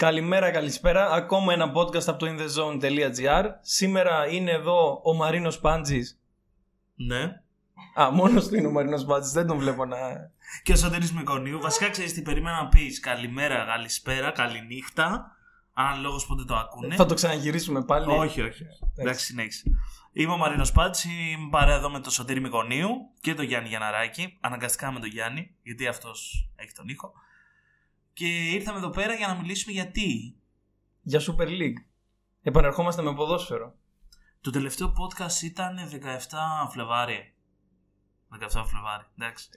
Καλημέρα, καλησπέρα. Ακόμα ένα podcast από το inthezone.gr. Σήμερα είναι εδώ ο Μαρίνος Πάντζης. Ναι. Α, μόνος του είναι ο Μαρίνος Πάντζης, δεν τον βλέπω να... Και ο Σωτήρης Μικονίου. Βασικά ξέρεις τι περίμενα να πεις. Καλημέρα, καλησπέρα, καληνύχτα. Αναλόγως πότε το ακούνε. Θα το ξαναγυρίσουμε πάλι. Όχι, όχι. Εντάξει, συνέχισε. Είμαι ο Μαρίνος Πάτση, είμαι παρέα εδώ με τον Σωτήρη Μικονίου και τον Γιάννη Γιαναράκη. Αναγκαστικά με τον Γιάννη, γιατί αυτός έχει τον ήχο. Και ήρθαμε εδώ πέρα για να μιλήσουμε γιατί. Για Super League. Επανερχόμαστε με ποδόσφαιρο. Το τελευταίο podcast ήταν 17 Φλεβάρι. 17 Φλεβάρι, εντάξει.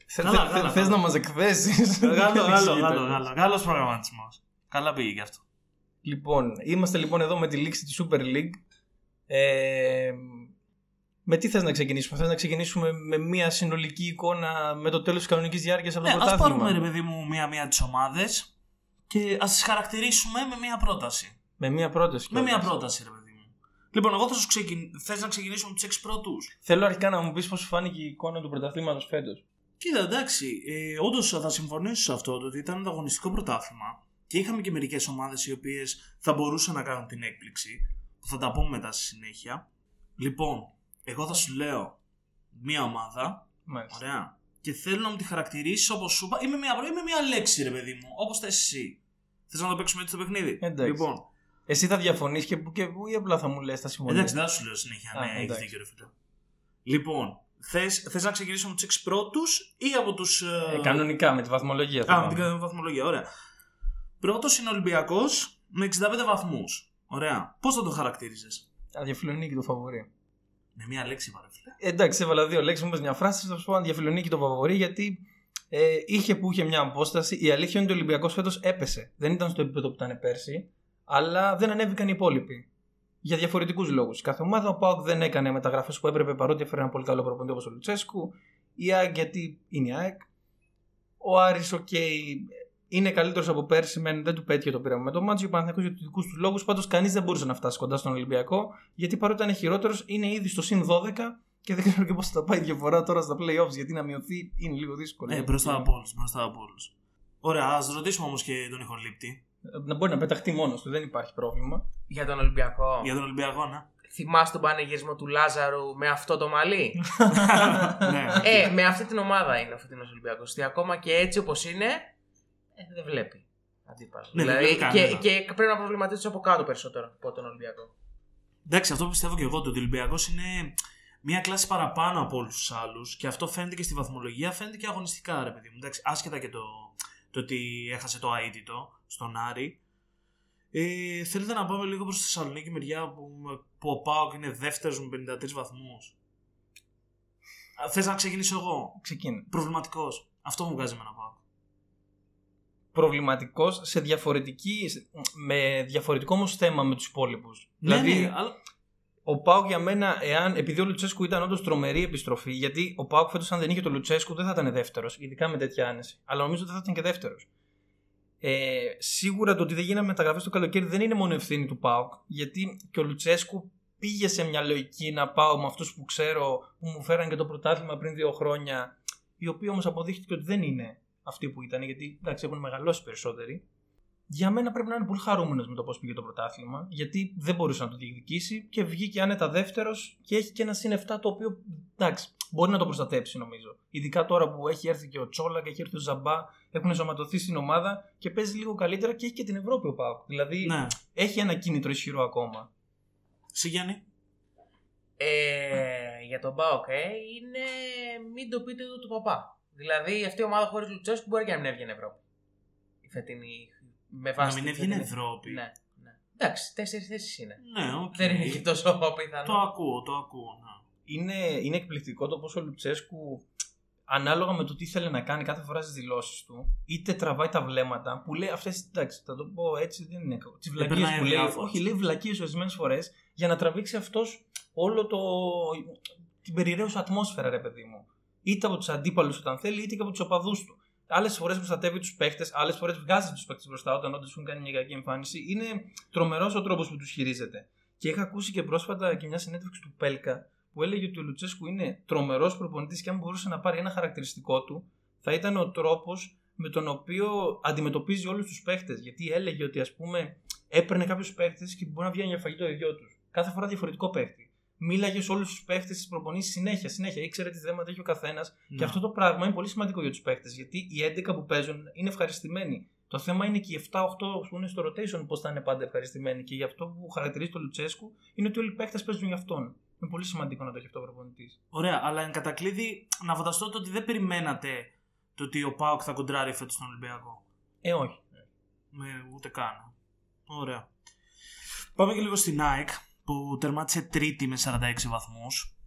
Θε να μας εκθέσεις. Γάλλο, γάλλο, γάλλο. Γάλλο προγραμματισμός. Καλά πήγε γι' αυτό. Λοιπόν, είμαστε λοιπόν εδώ με τη λήξη της Super League. Ε, με τι θες να ξεκινήσουμε, θες να ξεκινήσουμε με μια συνολική εικόνα με το τέλος της κανονικής διάρκειας από το ναι, πρωτάθλημα; Ας πάρουμε ρε παιδί μου μία-μία τις ομάδες και ας τις χαρακτηρίσουμε με μία πρόταση. Με μία πρόταση. Με μία πρόταση ρε παιδί μου. Λοιπόν, εγώ θα σου ξεκιν... θες να ξεκινήσουμε με τους έξι πρώτους; Θέλω αρχικά να μου πεις πώς σου φάνηκε η εικόνα του πρωταθλήματος φέτος. Κοίτα, εντάξει, ε, όντως θα συμφωνήσω σε αυτό, ότι ήταν ανταγωνιστικό πρωτάθλημα και είχαμε και μερικές ομάδες οι οποίες θα μπορούσαν να κάνουν την έκπληξη, που θα τα πούμε μετά στη συνέχεια. Λοιπόν, εγώ θα σου λέω μία ομάδα. Μάλιστα. Ωραία. Και θέλω να μου τη χαρακτηρίσει όπως σου είπα. Είμαι μία, είμαι μία λέξη, ρε παιδί μου. Όπως θες εσύ. Θες να το παίξουμε έτσι το παιχνίδι; Εντάξει. Λοιπόν. Εσύ θα διαφωνείς και που και που ή απλά θα μου λες, θα συμφωνείς. Εντάξει, δεν θα σου λέω συνέχεια. Α, ναι, έχεις εντάξει. δίκιο, ρε φίλε. Λοιπόν, θε να ξεκινήσουμε με τους 6 πρώτους ή από τους. Ε, κανονικά με τη βαθμολογία θα Α, με πάμε. την βαθμολογία, ωραία. Πρώτος είναι ο Ολυμπιακός με 65 βαθμούς. Ωραία. Πώς θα το χαρακτήριζες, Αδιαφιλονίκη το φαβορή. Με μία λέξη, παρέ φίλε. Ε, εντάξει, έβαλα δύο λέξεις, μου είπες μια φράση. Θα σου πω αδιαφιλονίκη το φαβορή γιατί ε, είχε που είχε μια απόσταση. Η αλήθεια είναι ότι ο Ολυμπιακός φέτος έπεσε. Δεν ήταν στο επίπεδο που ήταν πέρσι, αλλά δεν ανέβηκαν οι υπόλοιποι. Για διαφορετικούς λόγους. Κάθε ομάδα, ο ΠΑΟΚ δεν έκανε μεταγραφές που έπρεπε παρότι έφερε ένα πολύ καλό προπονητή όπως ο Λουτσέσκου. Η ΑΕΚ γιατί είναι η ΑΕΚ. Ο Άρης, οκ, είναι καλύτερος από πέρσι, μεν δεν του πέτυχε το πείραμα με το Μάντζιο. Ο Παναθηναϊκός για τους δικούς τους λόγους. Πάντως κανείς δεν μπορούσε να φτάσει κοντά στον Ολυμπιακό, γιατί παρότι ήταν χειρότερος, είναι ήδη στο συν 12 και δεν ξέρω και πώς θα τα πάει η διαφορά τώρα στα playoffs, γιατί να μειωθεί είναι λίγο δύσκολο. Ε, μπροστά από όλους. Μπροστά από όλους. Ωραία, ας ρωτήσουμε όμως και τον ηχολήπτη. Ε, Να μπορεί να πεταχτεί μόνος του, δεν υπάρχει πρόβλημα. Για τον Ολυμπιακό. Για τον Ολυμπιακό, ναι. Θυμάσαι τον πανηγυρισμό του Λάζαρου με αυτό το μαλλί; ναι. ε, με αυτή την ομάδα είναι ο φετινός Ολυμπιακός. Ότι ακόμα και έτσι όπως είναι, ε, δεν βλέπει αντίπαλος. Ναι, δεν δηλαδή, βλέπει και, κανένα. και πρέπει να προβληματίσει από κάτω περισσότερο από τον Ολυμπιακό. Εντάξει, αυτό που πιστεύω και εγώ, ότι ο Ολυμπιακός είναι μία κλάση παραπάνω από όλους τους άλλους και αυτό φαίνεται και στη βαθμολογία, φαίνεται και αγωνιστικά, ρε παιδί μου. Εντάξει, άσχετα και το, το ότι έχασε το αίτητο στον Άρη. Ε, θέλετε να πάμε λίγο προς τη Θεσσαλονίκη μεριά που, που ο Πάοκ είναι δεύτερος με 53 βαθμούς. Θες να ξεκινήσω εγώ; Ξεκίνη. Προβληματικός. Αυτό μου βγάζει με ένα Πάοκ. Προβληματικός σε διαφορετική, σε- με διαφορετικό όμως θέμα με τους υπόλοιπους. δηλαδή, ναι, ναι, αλλά... ο Πάουκ για μένα, εάν, επειδή ο Λουτσέσκου ήταν όντως τρομερή επιστροφή, γιατί ο Πάουκ φέτος, αν δεν είχε τον Λουτσέσκου, δεν θα ήταν δεύτερος, ειδικά με τέτοια άνεση. Αλλά νομίζω ότι θα ήταν και δεύτερος. Ε, σίγουρα το ότι δεν γίνανε μεταγραφές το καλοκαίρι δεν είναι μόνο ευθύνη του Πάουκ, γιατί και ο Λουτσέσκου πήγε σε μια λογική να πάω με αυτούς που ξέρω, που μου φέραν και το πρωτάθλημα πριν δύο χρόνια, οι οποίοι όμως αποδείχτηκε ότι δεν είναι αυτοί που ήταν, γιατί εντάξει, έχουν μεγαλώσει περισσότεροι. Για μένα πρέπει να είναι πολύ χαρούμενος με το πώς πήγε το πρωτάθλημα, γιατί δεν μπορούσε να το διεκδικήσει και βγήκε άνετα δεύτερος και έχει και ένα συν 7 το οποίο εντάξει, μπορεί να το προστατέψει νομίζω. Ειδικά τώρα που έχει έρθει και ο Τσόλα και έχει έρθει ο Ζαμπά, έχουν ενσωματωθεί στην ομάδα και παίζει λίγο καλύτερα και έχει και την Ευρώπη ο Πάουκ. Δηλαδή Ναι. έχει ένα κίνητρο ισχυρό ακόμα. Σε Γιάννη. Ε, για τον Μπάοκ, ε, είναι μην το πείτε εδώ του παπά. Δηλαδή αυτή η ομάδα χωρίς Λουτσέσκου μπορεί και να μην έβγαινε Ευρώπη. Η φετινή. Με Να βάση μην τη έβγαινε φετινή- Ευρώπη. Ναι, ναι. Εντάξει, τέσσερις θέσεις είναι. Ναι, οκ. Δεν είναι και τόσο πιθανό. Το ακούω, το ακούω. Ναι. είναι, είναι εκπληκτικό το πόσο ο Λουτσέσκου ανάλογα με το τι θέλει να κάνει κάθε φορά στις δηλώσεις του, είτε τραβάει τα βλέμματα που λέει αυτές. Εντάξει, θα το πω έτσι, δεν είναι κακό. Τις βλακείες περνάει που λέει. αδιάφορος. Όχι, λέει βλακείες ορισμένες φορές για να τραβήξει αυτός όλο το. την περιραίουσα ατμόσφαιρα, ρε παιδί μου. Είτε από τους αντίπαλους όταν θέλει, είτε και από τους οπαδούς του. Άλλες φορές προστατεύει τους παίχτες, άλλες φορές βγάζει τους παίχτες μπροστά όταν όντως έχουν κάνει μια κακή εμφάνιση. Είναι τρομερός ο τρόπος που τους χειρίζεται. Και είχα ακούσει και πρόσφατα και μια συνέντευξη του Πέλκα που έλεγε ότι ο Λουτσέσκου είναι τρομερός προπονητής και αν μπορούσε να πάρει ένα χαρακτηριστικό του, θα ήταν ο τρόπος με τον οποίο αντιμετωπίζει όλους τους παίχτες. Γιατί έλεγε ότι, ας πούμε, έπαιρνε κάποιους παίχτες και μπορεί να βγαίνει για φαγητό ίδιο τους. Κάθε φορά διαφορετικό παίχτη. Μίλαγε σε όλους τους παίχτες τη προπονήση συνέχεια, συνέχεια. Ήξερε τι δέματα έχει ο καθένας. Και Ναι. αυτό το πράγμα είναι πολύ σημαντικό για τους παίχτες. Γιατί οι 11 που παίζουν είναι ευχαριστημένοι. Το θέμα είναι και οι 7-8 που είναι στο rotation πώς θα είναι πάντα ευχαριστημένοι. Και γι' αυτό που χαρακτηρίζει τον Λουτσέσκου είναι ότι όλοι οι παίχτες παίζουν για αυτόν. Είναι πολύ σημαντικό να το έχει αυτό ο προπονητής. Ωραία, αλλά εν κατακλείδη να φανταστώ το ότι δεν περιμένατε το ότι ο Πάοκ θα κοντράρει φέτος στον Ολυμπιακό. Ε, όχι. Με, ούτε καν. Ωραία. Πάμε και λίγο στην ΑΕΚ που τερμάτισε τρίτη με 46 βαθμούς.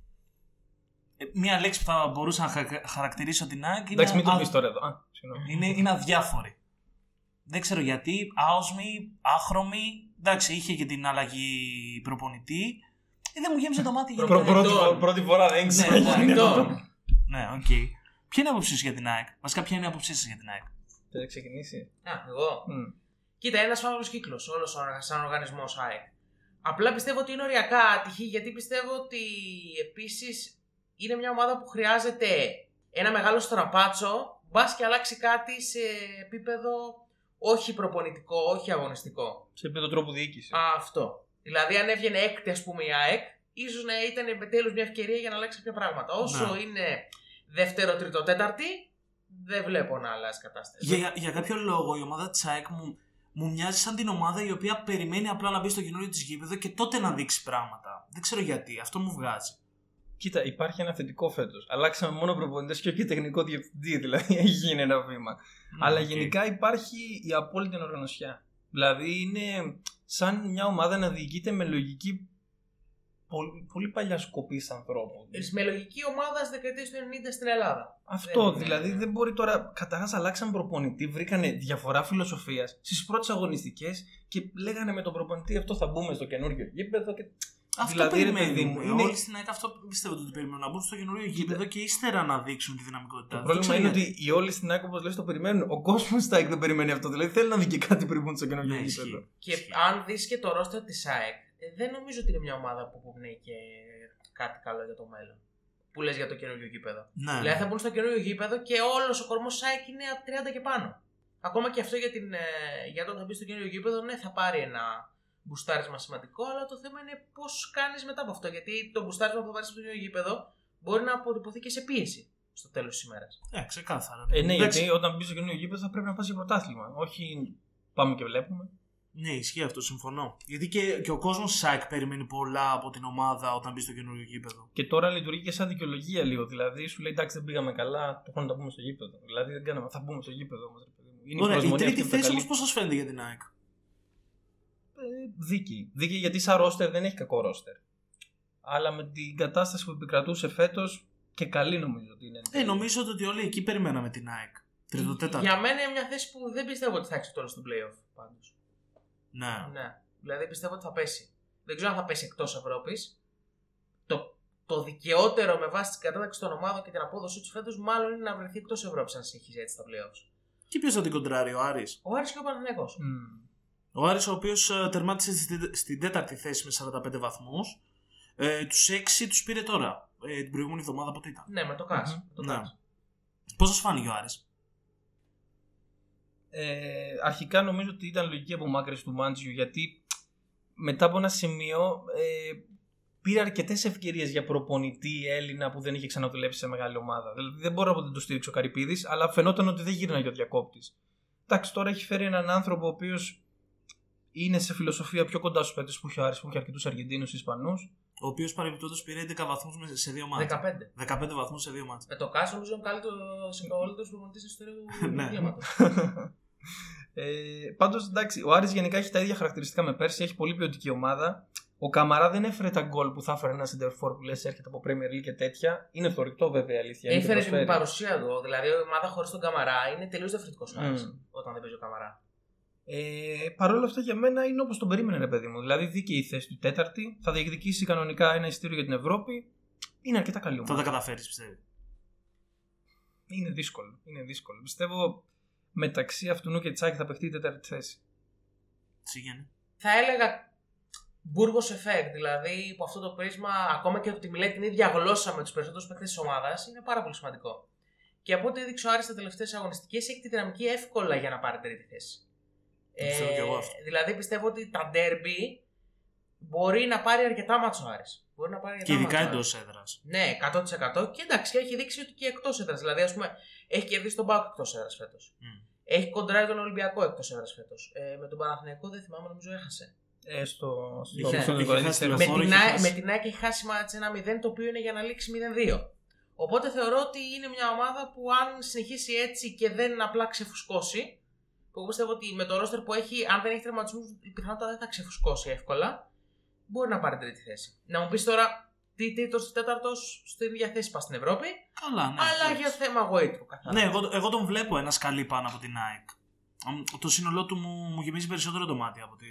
Ε, μία λέξη που θα μπορούσα να χα- χαρακτηρίσω την ΑΕΚ είναι, Εντάξει, μην το α- πεις τώρα εδώ. Α, συγγνώμη. είναι, είναι αδιάφορη. Δεν ξέρω γιατί, άοσμη, άχρωμη. Εντάξει, είχε και την αλλαγή προπονητή. Ε, δεν μου γέμισε το μάτι. Προ- γενικά. προ- πρώτη, Τον. φο- πρώτη φορά δεν Ναι, ξέρω. ναι, Τον. Ναι, οκ. Ποια είναι η άποψή σου για την ΑΕΚ; Βασικά, ποια είναι η άποψή σας για την ΑΕΚ; Θέλει να ξεκινήσει. Α, εγώ. Μμ. Κοίτα, ένας φαύλος κύκλος όλος σαν οργανισμός ΑΕΚ. Απλά πιστεύω ότι είναι οριακά άτυχη γιατί πιστεύω ότι επίσης είναι μια ομάδα που χρειάζεται ένα μεγάλο στραπάτσο μπας και αλλάξει κάτι σε επίπεδο όχι προπονητικό, όχι αγωνιστικό. Σε επίπεδο τρόπου διοίκησης. Α, αυτό. Δηλαδή, αν έβγαινε έκτη, ας πούμε, η ΑΕΚ, ίσως να ήταν επιτέλους μια ευκαιρία για να αλλάξει κάποια πράγματα. Όσο Ναι. είναι δεύτερο, τρίτο, τέταρτη, δεν βλέπω να αλλάζει κατάσταση. Για, για κάποιο λόγο η ομάδα της ΑΕΚ μου, μου μοιάζει σαν την ομάδα η οποία περιμένει απλά να μπει στο καινούριο της γήπεδο και τότε να δείξει πράγματα. Δεν ξέρω γιατί, αυτό μου βγάζει. Κοίτα, υπάρχει ένα θετικό φέτος. Αλλάξαμε μόνο προπονητές και όχι τεχνικό διευθυντή, δηλαδή έχει γίνει ένα βήμα. Αλλά οκ. γενικά υπάρχει η απόλυτη ανοργανωσιά. Δηλαδή είναι σαν μια ομάδα να διοικείται με λογική πολύ, πολύ παλιά σκοπής ανθρώπου. Με λογική ομάδα τη δεκαετία του 90 στην Ελλάδα. Αυτό Δεν- δηλαδή δεν μπορεί τώρα. Καταρχάς, αλλάξαν προπονητή, βρήκανε διαφορά φιλοσοφίας στις πρώτες αγωνιστικές και λέγανε με τον προπονητή αυτό θα μπούμε στο καινούργιο γήπεδο. Και... Αυτό δηλαδή, ρε περιμένουν. παιδί μου, Είναι... είναι- Όλοι στην ΑΕΚ αυτό πιστεύω ότι περιμένουν. Να μπουν στο καινούριο γήπεδο και ύστερα να δείξουν τη δυναμικότητά Το τους. Δεν πρόβλημα ξέρω είναι γιατί. ότι οι όλοι στην ΑΕΚ, όπως λες, το περιμένουν. Ο κόσμος στα ΑΕΚ δεν περιμένει αυτό. Δηλαδή θέλει να δει και κάτι πριν μπουν στο καινούργιο Ναι, γήπεδο. ισχύει. Και αν δεις και το ρόστερ της ΑΕΚ, ε, δεν νομίζω ότι είναι μια ομάδα που αποπνέει και κάτι καλό για το μέλλον. Που λες για το καινούργιο γήπεδο. Ναι. Δηλαδή θα μπουν στο καινούργιο γήπεδο και όλος ο κορμός τη ΑΕΚ είναι από 30 και πάνω. Ακόμα και αυτό για, την, ε, για το να μπει στο καινούργιο γήπεδο, ναι, θα πάρει ένα μπουστάρισμα σημαντικό, αλλά το θέμα είναι πώς κάνεις μετά από αυτό. Γιατί το μπουστάρισμα που θα πάρεις στο καινούργιο γήπεδο μπορεί να αποτυπωθεί και σε πίεση στο τέλος της ημέρας. Ε, ξεκάθαρα. Ε, ναι, Εντάξει, γιατί όταν μπεις στο καινούργιο γήπεδο θα πρέπει να πας για πρωτάθλημα. Όχι πάμε και βλέπουμε. Ναι, ισχύει αυτό, συμφωνώ. Γιατί και, και ο κόσμος τη ΑΕΚ περιμένει πολλά από την ομάδα όταν μπει στο καινούριο γήπεδο. Και τώρα λειτουργεί και σαν δικαιολογία λίγο. Δηλαδή σου λέει εντάξει δεν πήγαμε καλά, το χρόνο να μπούμε στο γήπεδο. Δηλαδή δεν κάναμε, θα μπούμε στο γήπεδο όμως. Είναι Ωραία, η προσμονή τρίτη αυτή που τα θέση όμως καλύπτει. πώς σας φαίνεται για την ΑΕΚ; Ε, δίκη. Δίκη γιατί σαν ρόστερ δεν έχει κακό ρόστερ. Αλλά με την κατάσταση που επικρατούσε φέτος και καλή νομίζω ότι είναι. Ε, νομίζω ότι όλοι εκεί περιμέναμε την ΑΕΚ. Τρίτο, τέταρτο. Για μένα είναι μια θέση που δεν πιστεύω ότι θα έχει τώρα στο playoff πάντως. Ναι. Ναι. Δηλαδή πιστεύω ότι θα πέσει. Δεν ξέρω αν θα πέσει εκτός Ευρώπης. Το, το δικαιότερο με βάση την κατάταξη των ομάδων και την απόδοσή τους φέτος, μάλλον είναι να βρεθεί εκτός Ευρώπης αν συνεχίζει έτσι τα playoffs. Και ποιος θα την κοντράρει, ο Άρης; Ο Άρης και ο Παναθηναϊκός. Μμμ. Ο Άρης ο οποίος ε, τερμάτισε στη- στην τέταρτη θέση με 45 βαθμούς. Ε, τους 6 τους πήρε τώρα. Ε, την προηγούμενη εβδομάδα πότε ήταν; Ναι, με το ΚΑΣ. Μμμ. με το Ναι. ΚΑΣ. Πώς σας φάνηκε ο Άρης; Ε, αρχικά νομίζω ότι ήταν λογική απομάκρυνση του Μάντζιου γιατί μετά από ένα σημείο ε, πήρε αρκετές ευκαιρίες για προπονητή Έλληνα που δεν είχε ξαναδουλέψει σε μεγάλη ομάδα. Δηλαδή δεν μπορώ να πω ότι το στήριξε ο Καρυπίδης, αλλά φαινόταν ότι δεν γύρναγε ο διακόπτης. Εντάξει, τώρα έχει φέρει έναν άνθρωπο ο οποίος είναι σε φιλοσοφία πιο κοντά στους παίκτες που έχει ο Άρης, που έχει αρκετούς Αργεντίνους Ισπανούς. Ο οποίος παρεμπιπτόντως πήρε 11 βαθμούς με- σε δύο μάτια. 15. 15 βαθμούς σε δύο μάτια. Με το ΚΑΣ νομίζω είναι ο καλύτερος προπονητής της ιστορίας του Ναι. διαματο. ε, Πάντως εντάξει, ο Άρης γενικά έχει τα ίδια χαρακτηριστικά με πέρσι, έχει πολύ ποιοτική ομάδα. Ο Καμαρά δεν έφερε τα γκολ που θα έφερε ένα center που λες έρχεται από Premier League και τέτοια. Είναι θορυκτό βέβαια η αλήθεια. είναι και Έφερε την προσφέρει. παρουσία του. Δηλαδή η ομάδα χωρίς τον Καμαρά είναι τελείως διαφορετικός Μμ. όταν δεν παίζει ο Καμαρά. Ε, Παρ' όλα αυτά για μένα είναι όπως τον περίμενε, ρε παιδί μου. Δηλαδή δίκαιη η θέση του τέταρτη, θα διεκδικήσει κανονικά ένα ειστήριο για την Ευρώπη. Είναι αρκετά καλή Θα ομάδα. τα καταφέρεις πιστεύεις. Είναι δύσκολο. Είναι δύσκολο. Πιστεύω μεταξύ αυτού και Τσάκη θα παιχτεί η τέταρτη θέση. Σίγαινε. Θα έλεγα Μπούργο Effect, δηλαδή υπό αυτό το πρίσμα, ακόμα και ότι μιλάει την ίδια γλώσσα με τους περισσότερους παίκτες της ομάδας, είναι πάρα πολύ σημαντικό. Και από ό,τι έδειξε ο Άρης τα τελευταίες αγωνιστικές, έχει τη δυναμική εύκολα για να πάρει τρίτη θέση. Το πιστεύω και εγώ αυτό. δηλαδή πιστεύω ότι τα ντέρμπι μπορεί να πάρει αρκετά μάτσο ο Άρης. Μπορεί να πάρει Και αρκετά ειδικά μάτσο ο εντός Άρης. έδρας. Ναι, 100%. Και εντάξει, και έχει δείξει ότι και εκτός έδρας. Δηλαδή, ας πούμε, έχει κερδίσει τον Πάοκ εκτός έδρας φέτος. Έχει κοντράρει τον Ολυμπιακό εκτός έδρας φέτος. Ε, με τον Παναθηναϊκό δεν θυμάμαι, νομίζω έχασε. Ε, στο, στο, Είχε- στο είχε Νικολαίδη χάσει Στέλος. Με Λεωφόρο την, έχει ΑΕΚ- χάσει. με την ΑΕΚ έχει χάσει μάτς 1-0, το οποίο είναι για να λήξει 0-2. Οπότε θεωρώ ότι είναι μια ομάδα που αν συνεχίσει έτσι και δεν απλά ξεφουσκώσει, που εγώ πιστεύω ότι με το ρόστερ που έχει, αν δεν έχει τερματισμού, η πιθανότητα δεν θα ξεφουσκώσει εύκολα, μπορεί να πάρει τρίτη θέση. Να μου πεις τώρα τι τρίτος ή τέταρτος στην ίδια θέση πα στην Ευρώπη, Καλά, ναι. αλλά εντάξει. για θέμα γοήτρου καθαρά. Ναι, εγώ, εγώ τον βλέπω ένα σκαλί πάνω από την ΑΕΚ. Αμ, Το σύνολό του μου, μου γεμίζει περισσότερο το μάτι από, τη,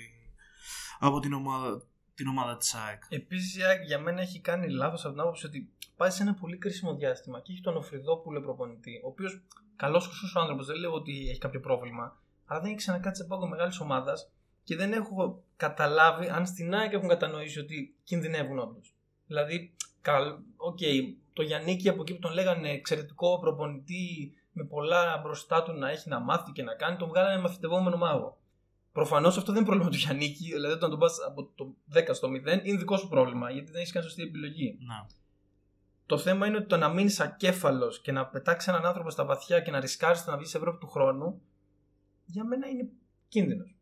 από την, ομάδα, την ομάδα της ΑΕΚ. Επίσης, η ΑΕΚ για μένα έχει κάνει λάθος από την άποψη ότι πάει σε ένα πολύ κρίσιμο διάστημα και έχει τον Οφριδόπουλο προπονητή, ο οποίος καλός χρυσό άνθρωπος, δεν λέω ότι έχει κάποιο πρόβλημα, αλλά δεν έχει ξανακάτσει σε πάγκο μεγάλης ομάδας και δεν έχω καταλάβει αν στην ΑΕΚ έχουν κατανοήσει ότι κινδυνεύουν όντως. Δηλαδή, καλ, okay, το Γιάννικη από εκεί που τον λέγανε εξαιρετικό προπονητή με πολλά μπροστά του να έχει να μάθει και να κάνει, τον βγάλανε μαθητευόμενο μάγο. Προφανώς αυτό δεν είναι πρόβλημα του Γιάννικη, δηλαδή όταν τον πας από το 10 στο 0 είναι δικό σου πρόβλημα, γιατί δεν έχεις κάνει σωστή επιλογή. Να. Το θέμα είναι ότι το να μείνεις ακέφαλος και να πετάξεις έναν άνθρωπο στα βαθιά και να ρισκάρεις το να βγεις σε Ευρώπη του χρόνου, για μένα είναι κίνδυνος.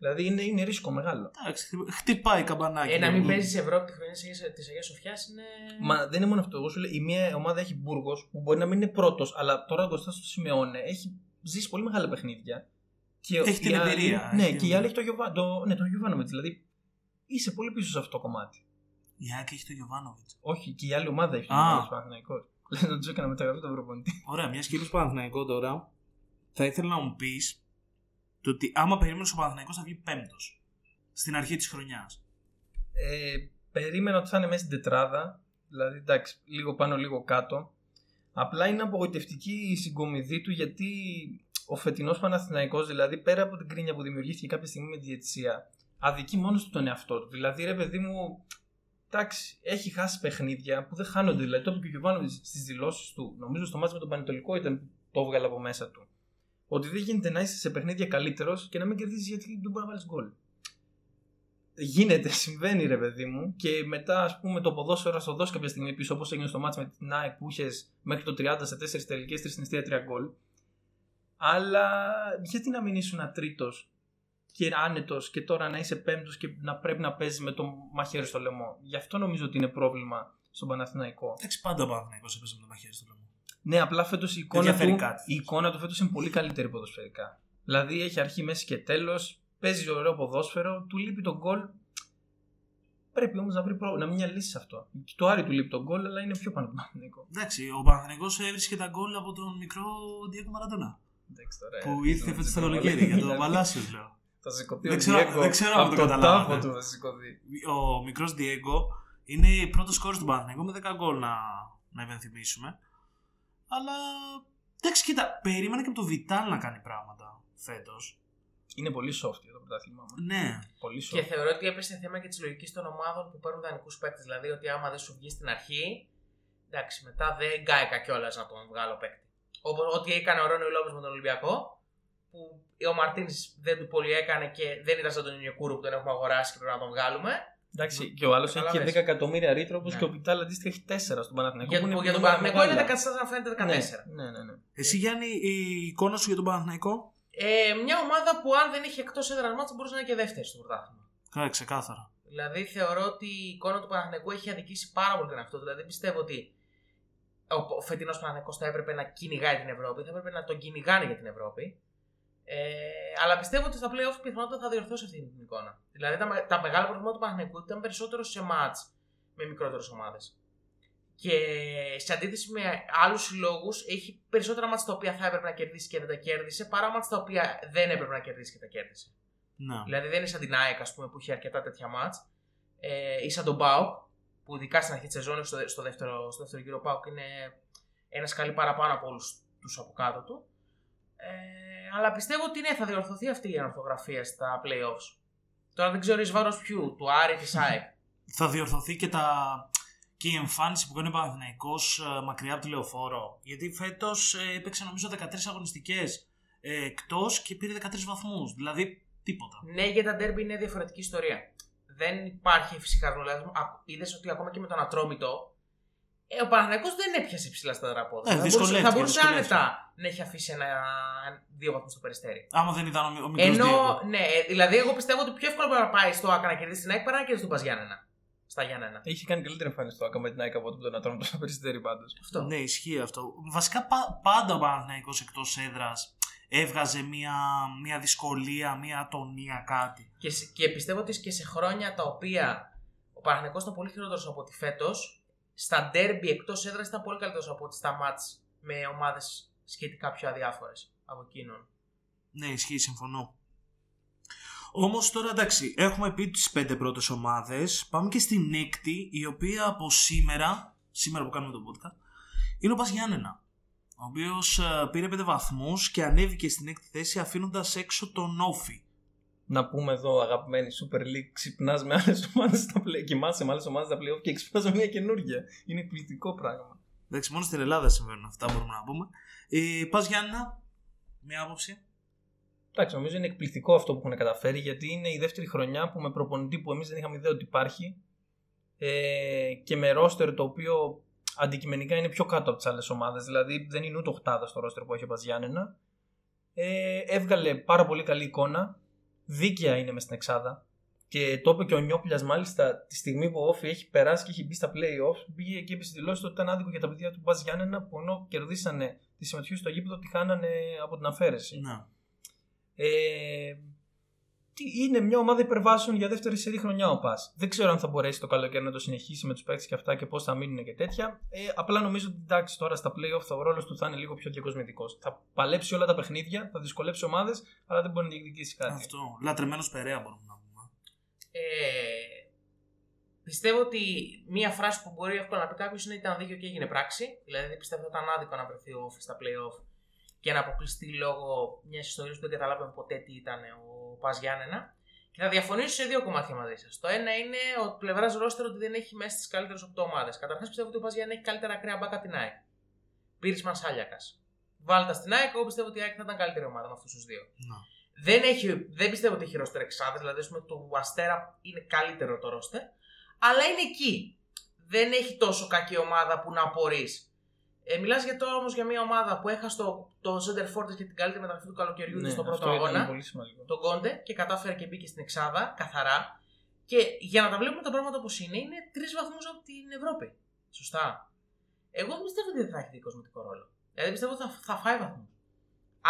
Δηλαδή είναι, είναι ρίσκο μεγάλο. Εντάξει, χτυ- χτυπάει καμπανάκι. Ε, να ρε μην παιδί. παίζεις Ευρώπη της χρονιά της Αγίας Σοφιάς είναι. Μα δεν είναι μόνο αυτό. Εγώ σου λέω, η μία ομάδα έχει Μπούργος που μπορεί να μην είναι πρώτος, αλλά τώρα ο Κωνσταντ το σημειώνει. Έχει ζήσει πολύ μεγάλα παιχνίδια. Και Έχει η την άλλη- εμπειρία, Ναι, έχει την και η άλλη εμπειρία. έχει το, Γιωβα... το... Ναι, τον Γιωβάνοβιτς. Δηλαδή είσαι πολύ πίσω σε αυτό το κομμάτι. Η ΑΕΚ έχει το Γιωβάνοβιτς. Όχι, και η άλλη ομάδα έχει τον Α. Γιωβάνοβιτς Παναθηναϊκός. Λένε να του έκανα μεταγραφή τον προπονητή. Ωραία, μιας και είπες Παναθηναϊκό τώρα, θα ήθελα να μου πεις το ότι άμα περίμενες ο Παναθηναϊκός θα βγει πέμπτος στην αρχή της χρονιάς. Ε, περίμενα ότι θα είναι μέσα στην τετράδα. Δηλαδή, εντάξει, λίγο πάνω, λίγο κάτω. Απλά είναι απογοητευτική η συγκομιδή του γιατί ο φετινός Παναθηναϊκός, δηλαδή πέρα από την κρίνια που δημιουργήθηκε κάποια στιγμή με τη διαιτησία, αδικεί μόνος του τον εαυτό του. Δηλαδή, ρε παιδί μου, εντάξει, έχει χάσει παιχνίδια που δεν χάνονται. Δηλαδή, το είπε και ο Γιωβάνοβιτς στις δηλώσεις του, νομίζω στο μάτι με τον Πανετολικό ήταν που το έβγαλε από μέσα του. Ότι δεν γίνεται να είσαι σε παιχνίδια καλύτερος και να μην κερδίζεις γιατί δεν μπορεί να βάλεις γκολ. Γίνεται, συμβαίνει ρε παιδί μου και μετά ας πούμε το ποδόσφαιρο θα στο δώσεις κάποια στιγμή πίσω όπως έγινε στο μάτς με την ΑΕΚ που είχες μέχρι το 30 σε 4 τελικές, 3 στην αιστεία 3 γκολ αλλά γιατί να μην ήσουν τρίτος και άνετος και τώρα να είσαι πέμπτος και να πρέπει να παίζεις με το μαχαίρι στο λαιμό. Γι' αυτό νομίζω ότι είναι πρόβλημα στον Παναθηναϊκό. Εντάξει, πάντα ο Παναθηναϊκός έπαιζε με το μαχαίρι στο λαιμό. Ναι, απλά φέτος η εικόνα διαφέρει του, κάτι. η εικόνα του φέτος είναι πολύ καλύτερη ποδοσφαιρικά. Δηλαδή έχει αρχή, μέση και τέλος, παίζει ωραίο ποδόσφαιρο, του λείπει τον γκολ. Πρέπει όμως να βρει προ... να μην μια λύση σε αυτό. Και το Άρη του λείπει τον γκολ, αλλά είναι πιο πάνω από τον Παναθηναϊκό. Εντάξει, ο Παναθηναϊκός έβρισκε τα γκολ από τον μικρό Diego Maradona. Εντάξει, τώρα, που ε, ήρθε δεν φέτος ξέρω, το καλοκαίρι για το δηλαδή, Παλάσιο, λέω. Θα σηκωθεί Δεν ο ξέρω- Diego δεν ξέρω αν από το το καταλάβατε. τάφο του θα σηκωθεί. Ο μικρός Diego είναι πρώτος κόρο του Παναθηναϊκού με 10 γκολ να, να υπενθυμίσουμε. Αλλά εντάξει, κοίτα, περίμενα και από το Βιτάλ να κάνει πράγματα φέτος. Είναι πολύ soft για το πρωτάθλημα. μα. Ναι, Πολύ soft. Και θεωρώ ότι έπεσε θέμα και της λογικής των ομάδων που παίρνουν δανεικούς παίκτες. Δηλαδή ότι άμα δεν σου βγει στην αρχή, εντάξει, μετά δεν γκάικα κιόλας να τον βγάλω παίκτη. Όπως ό,τι έκανε ο Ρόνι Λόπες με τον Ολυμπιακό, που ο Μαρτίν δεν του πολύ έκανε και δεν ήταν σαν τον Ινιοκούρου που τον έχουμε αγοράσει και πρέπει να τον βγάλουμε. Εντάξει, και ο άλλος έχει και 10 Καταλαβες. εκατομμύρια ρήτρο, όπω Ναι. και ο Πιτάλ αντίστοιχα έχει 4 στον Παναθηναϊκό. Για, που είναι για τον νούμερα Παναγενικό είναι μεγάλα. 14, να φαίνεται 14. Ναι, ναι, ναι. Εσύ Γιάννη, η εικόνα σου για τον Παναθηναϊκό; Ε, μια ομάδα που αν δεν είχε εκτός έδρας μάτσα μπορούσε να είναι και δεύτερη στο πρωτάθλημα. Καλά, ξεκάθαρα. Δηλαδή θεωρώ ότι η εικόνα του Παναθηναϊκού έχει αδικήσει πάρα πολύ τον εαυτό του. Δηλαδή πιστεύω ότι ο, ο φετινός Παναθηναϊκός θα έπρεπε να κυνηγάει την Ευρώπη, θα έπρεπε να τον κυνηγάνε για την Ευρώπη. Ε, αλλά πιστεύω ότι στα playoffs πιθανότατα θα διορθώσει αυτή την εικόνα. Δηλαδή τα, με- τα μεγάλα προβλήματα του Παναθηναϊκού ήταν περισσότερο σε μάτ με μικρότερες ομάδες. Και σε αντίθεση με άλλους συλλόγους, έχει περισσότερα μάτς τα οποία θα έπρεπε να κερδίσει και δεν τα κέρδισε, παρά μάτς τα οποία δεν έπρεπε να κερδίσει και τα κέρδισε. Ναι. Δηλαδή δεν είναι σαν την ΑΕΚ, ας πούμε, που έχει αρκετά τέτοια μάτς. Ε, ή σαν τον ΠΑΟΚ, που ειδικά στην αρχή της σεζόν, στο, δε- στο, δεύτερο, στο δεύτερο γύρο ΠΑΟΚ είναι ένας σκαλί παραπάνω από όλους τους από κάτω του. Ε, αλλά πιστεύω ότι ναι, θα διορθωθεί αυτή η ανορθογραφία στα playoffs. Τώρα δεν ξέρω εις βάρος ποιου, του Άρη, τη ΑΕΚ. Θα διορθωθεί και, τα... και η εμφάνιση που κάνει ο Παναθηναϊκός ε, μακριά από τη λεωφόρο. Γιατί φέτος ε, έπαιξε νομίζω 13 αγωνιστικές ε, εκτός και πήρε 13 βαθμούς. Δηλαδή τίποτα. Ναι, για τα ντέρμπι είναι διαφορετική ιστορία. Δεν υπάρχει φυσικά Δηλαδή, είδες ότι ακόμα και με τον Ατρόμητο ε, ο Παναθηναϊκός δεν έπιασε ψηλά στα δραπόδια. Ε, θα, δυσκολεύτηκε, μπορούσε, θα μπορούσε δυσκολεύτηκε. άνετα να έχει αφήσει ένα, δύο βαθμού στο περιστέρι. Άμα δεν ήταν ο, ο μικρός Ενώ, Διέγκο. ναι, ε, δηλαδή εγώ πιστεύω ότι πιο εύκολο μπορεί να πάει στο ΑΚΑ να κερδίσει την ΑΕΚ παρά να κερδίσει τον Πα Γιάννενα. Στα Γιάννενα. Είχε κάνει καλύτερη εμφάνιση το Άκα με την ΑΕΚ από τον Ατρόμητο τόσο περιστέρι πάντως. Αυτό. Ναι, ισχύει αυτό. Βασικά πα- πάντα ο Παναθηναϊκός εκτός έδρας έβγαζε μια, μια δυσκολία, μια ατονία, κάτι. Και, σε- και πιστεύω ότι και σε χρόνια τα οποία ο Παναθηναϊκός ήταν πολύ χειρότερος από ότι φέτος, στα ντέρμπι εκτός έδρας ήταν πολύ καλύτερος από ότι στα μάτς με ομάδες σχετικά πιο αδιάφορες από εκείνον. Ναι, ισχύει, συμφωνώ. Όμως τώρα εντάξει, έχουμε πει τις πέντε πρώτες ομάδες. Πάμε και στην έκτη, η οποία από σήμερα, σήμερα που κάνουμε το podcast, είναι ο Πας Γιάννενα. Ο οποίος ε, πήρε πέντε βαθμούς και ανέβηκε στην έκτη θέση αφήνοντας έξω τον Όφη. Να πούμε εδώ, αγαπημένη Super League, ξυπνάς με άλλες ομάδες στα play. Κοιμάσαι με άλλες ομάδες στα playoff και ξυπνάς με μια καινούργια. Είναι εκπληκτικό πράγμα. Εντάξει, μόνο στην Ελλάδα συμβαίνουν αυτά, μπορούμε να πούμε. Ε, Πας Γιάννενα, μια άποψη. Εντάξει, νομίζω είναι εκπληκτικό αυτό που έχουν καταφέρει γιατί είναι η δεύτερη χρονιά που με προπονητή που εμείς δεν είχαμε ιδέα ότι υπάρχει ε, και με ρόστερ το οποίο αντικειμενικά είναι πιο κάτω από τις άλλες ομάδες. Δηλαδή δεν είναι ούτε οχτάδα στο ρόστερ που έχει ο Παζιάννενα. Ε, έβγαλε πάρα πολύ καλή εικόνα. Δίκαια είναι μες στην Εξάδα. Και το είπε και ο Νιόπλιας μάλιστα τη στιγμή που ο Όφη έχει περάσει και έχει μπει στα playoffs. Πήγε και είπε στη δηλώση ότι ήταν άδικο για τα παιδιά του Μπαζ Γιάννενα που ενώ κερδίσανε τη συμμετοχή στο γήπεδο τη χάνανε από την αφαίρεση. Ναι. Ε, τι- είναι μια ομάδα υπερβάσεων για δεύτερη σερή χρονιά ο Πας. Δεν ξέρω αν θα μπορέσει το καλοκαίρι να το συνεχίσει με τους παίκτες και αυτά και πώς θα μείνουν και τέτοια. Ε, απλά νομίζω ότι εντάξει, τώρα στα playoff θα- ο ρόλος του θα είναι λίγο πιο διακοσμητικός. Θα παλέψει όλα τα παιχνίδια, θα δυσκολέψει ομάδες, αλλά δεν μπορεί να διεκδικήσει κάτι. Αυτό. Λατρεμένος Περέα μπορούμε να πούμε. Ε, πιστεύω ότι μία φράση που μπορεί εύκολα να πει κάποιος είναι ήταν δίκαιο και έγινε πράξη. Δηλαδή δεν πιστεύω ότι ήταν άδικο να βρεθεί ο Όφη στα playoff και να αποκλειστεί λόγω μιας ιστορίας που δεν καταλάβαμε ποτέ τι ήταν ο Πας Γιάννενα. Και θα διαφωνήσω σε δύο κομμάτια μαζί σας. Το ένα είναι ότι πλευράς ρόστερ ότι δεν έχει μέσα στι καλύτερες 8 ομάδες. Καταρχάς πιστεύω ότι ο Πας Γιάννενα έχει καλύτερα ακραία μπάκα από την ΑΕΚ. Πύρι Μασάλιακας. Βάλτα στην ΑΕΚ, εγώ πιστεύω ότι η ΑΕΚ θα ήταν καλύτερη ομάδα με αυτούς τους δύο. Να. Δεν, έχει, δεν πιστεύω ότι έχει ρόστερ εξάδες, δηλαδή ας πούμε, το Αστέρα είναι καλύτερο το ρόστερ, αλλά είναι εκεί. Δεν έχει τόσο κακή ομάδα που να απορρεί. Ε, Μιλάς για τώρα όμως για μια ομάδα που έχασε το, το Center Fortress και την καλύτερη μεταγραφή του καλοκαιριού ναι, στο πρώτο αυτό ήταν αγώνα, πολύ σημαντικό. τον Κόντε, και κατάφερε και μπήκε στην Εξάδα καθαρά. Και για να τα βλέπουμε τα πράγματα όπως είναι, είναι τρεις βαθμούς από την Ευρώπη. Σωστά. Εγώ δεν πιστεύω ότι δεν θα έχει διακοσμητικό ρόλο. Δηλαδή πιστεύω ότι θα, θα φάει βαθμού.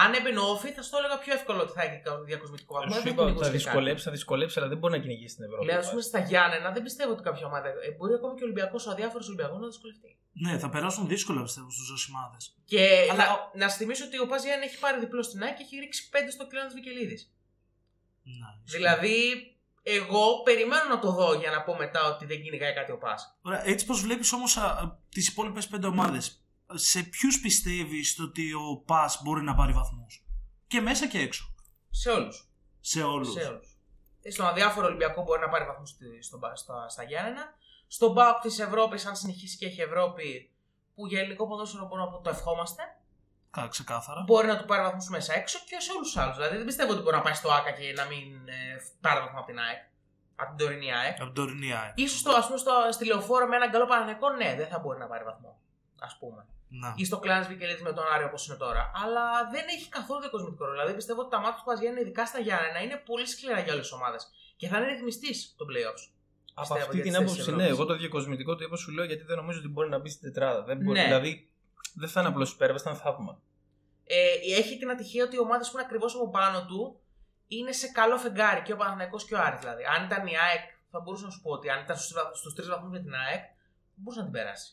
Αν έμπαινε ο Όφη, θα στο έλεγα πιο εύκολο ότι θα έχει διακοσμητικό βαθμό. Σου Δεν είπα ότι θα κυνηγούσε κάτι. δυσκολέψει, θα δυσκολέψει, αλλά δεν μπορεί να κυνηγήσει στην Ευρώπη. Λέω, ο α πούμε, Πας. στα Γιάννενα δεν πιστεύω ότι κάποια ομάδα. Ε, μπορεί ακόμη και ο Ολυμπιακός, ο αδιάφορος Ολυμπιακός να δυσκολευτεί. Ναι, θα περάσουν δύσκολα πιστεύω στους ζωσιμάδες. Και Αλλά- να, να σου θυμίσω ότι ο Παζιάν έχει πάρει διπλό στην ΑΕΚ και έχει ρίξει πέντε στο κλειό τη Βικελίδης. Ναι, Δηλαδή, εγώ περιμένω να το δω για να πω μετά ότι δεν κυνηγάει κάτι ο Πα. Ωραία, έτσι πως βλέπεις όμως α, τις υπόλοιπες πέντε ομάδες, σε ποιους πιστεύεις ότι ο ΠΑΣ μπορεί να πάρει βαθμούς; Και μέσα και έξω. Σε όλους. Σε όλους. Σε όλους. Ε, Στον αδιάφορο Ολυμπιακό μπορεί να πάρει βαθμούς στα, στα, στα Γιάννενα. Στον Μπάουκ της Ευρώπης, αν συνεχίσει και έχει Ευρώπη, που για ελληνικό ποδόσφαιρο μπορούμε να πω το ευχόμαστε, Κα, ξεκάθαρα. μπορεί να του πάρει βαθμούς μέσα έξω και σε όλους τους άλλους. Δηλαδή δεν πιστεύω ότι μπορεί να πάει στο ΑΚΑ και να μην ε, πάρει βαθμό από την ΑΕΚ. Από την τωρινή ΑΕΚ. Από την τωρινή ΑΕΚ. σω το, ας πούμε, στο, στη λεωφόρο με έναν καλό Παναγενικό, ναι, δεν θα μπορεί να πάρει βαθμό. Α πούμε. Να. Ή στο κλάν Βικελίδη με τον Άρη όπως είναι τώρα. Αλλά δεν έχει καθόλου διακοσμητικό ρόλο. Δηλαδή πιστεύω ότι τα μάτια που μα βγαίνουν, ειδικά στα Γιάννενα, είναι πολύ σκληρά για όλε τι ομάδες. Και θα είναι ρυθμιστής των playoffs. Από πιστεύω, αυτή για την τις θέσεις άποψη, της ναι. Ευρώπης. Εγώ το διακοσμητικό το είπα σου λέω γιατί δεν νομίζω ότι μπορεί να μπει στην τετράδα. Δεν μπορεί, Ναι. Δηλαδή δεν θα είναι απλώς υπέρβαση, θα είναι θαύμα. Ε, έχει την ατυχία ότι οι ομάδες που είναι ακριβώς από πάνω του είναι σε καλό φεγγάρι και ο Παναθηναϊκός και ο Άρης δηλαδή. Αν ήταν η ΑΕΚ, θα μπορούσα να σου πω ότι αν ήταν στους τρεις βαθμούς με την ΑΕΚ, μπορούσε να την περάσει.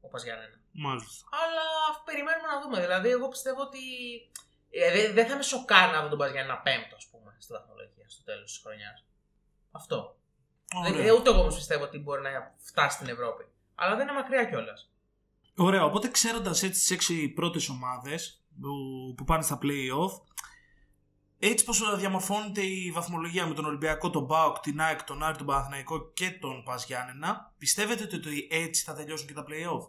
Ο Παζιάννενα. Μάλιστα. Αλλά περιμένουμε να δούμε. Δηλαδή, εγώ πιστεύω ότι. ε, δεν δεν θα με σοκάρει να δω τον Παζιάννενα πέμπτο, ας πούμε, στη βαθμολογία στο τέλος της χρονιάς. Αυτό. Δεν, Ωραία. ε, ούτε εγώ όμως πιστεύω ότι μπορεί να φτάσει στην Ευρώπη. Αλλά δεν είναι μακριά κιόλας. Ωραία, οπότε ξέροντας έτσι τις έξι πρώτες ομάδες που, που πάνε στα play-off, έτσι πως διαμορφώνεται η βαθμολογία με τον Ολυμπιακό, τον ΠΑΟΚ, την ΑΕΚ, τον Άρη, τον Παναθηναϊκό και τον Πας Γιάννενα, πιστεύετε ότι έτσι θα τελειώσουν και τα play-off;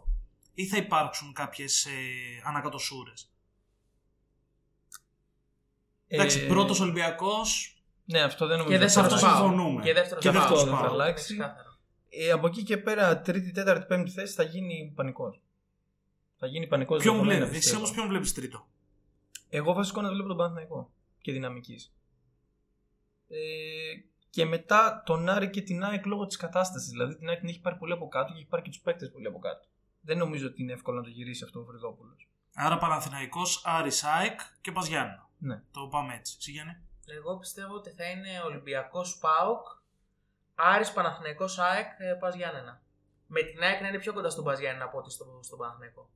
Ή θα υπάρξουν κάποιες ε, ανακατοσούρες; Εντάξει, Ε, πρώτος Ολυμπιακός, Ναι, αυτό δεν Και νομίζω. δεύτερο θα αυτό αλλάξει. πάω. συμφωνούμε. Και δεύτερος Και πάω. δεύτερος δεν θα πάω. αλλάξει. Ξεκάθαρα. Ε, από εκεί και πέρα, τρίτη, τέταρτη, πέμπτη θέση θα γίνει πανικός. Θα γίνει πανικός. Ποιο μου βλέπεις, εσύ όμως ποιον βλέπεις τρίτο; Εγώ βασικό να βλέπω τον Παναθηναϊκό και δυναμικής. Ε, και μετά τον Άρη και την ΑΕΚ λόγω της κατάστασης. Δηλαδή την ΑΕΚ την έχει πάρει πολύ από κάτω και έχει πάρει και τους παίκτες πολύ από κάτω. Δεν νομίζω ότι είναι εύκολο να το γυρίσει αυτό ο Φρυδόπουλο. Άρα Παναθηναϊκός, Άρης, ΑΕΚ και Πας Γιάννενα. Ναι. Το πάμε έτσι. Εσύ Γιάννη; Εγώ πιστεύω ότι θα είναι Ολυμπιακός ΠΑΟΚ, Άρης Παναθηναϊκός ΑΕΚ, ε, Πας Γιάννενα. Με την ΑΕΚ να είναι πιο κοντά στον Πας Γιάννενα από ότι στο, στον Παναθηναϊκό.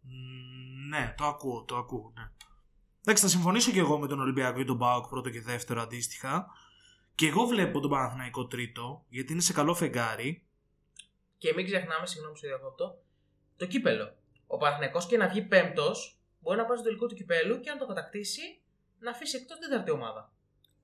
Μ, Ναι, το ακούω, το ακούω, ναι. Εντάξει, θα συμφωνήσω και εγώ με τον Ολυμπιακό ή τον Μπάουκ πρώτο και δεύτερο αντίστοιχα. Και εγώ βλέπω τον Παναθηναϊκό τρίτο, γιατί είναι σε καλό φεγγάρι. Και μην ξεχνάμε, συγγνώμη σε διακόπτω, το κύπελο. Ο Παναθηναϊκός και να βγει πέμπτος, μπορεί να πάει στο τελικό του κυπέλου και αν το κατακτήσει, να αφήσει εκτός την τέταρτη ομάδα.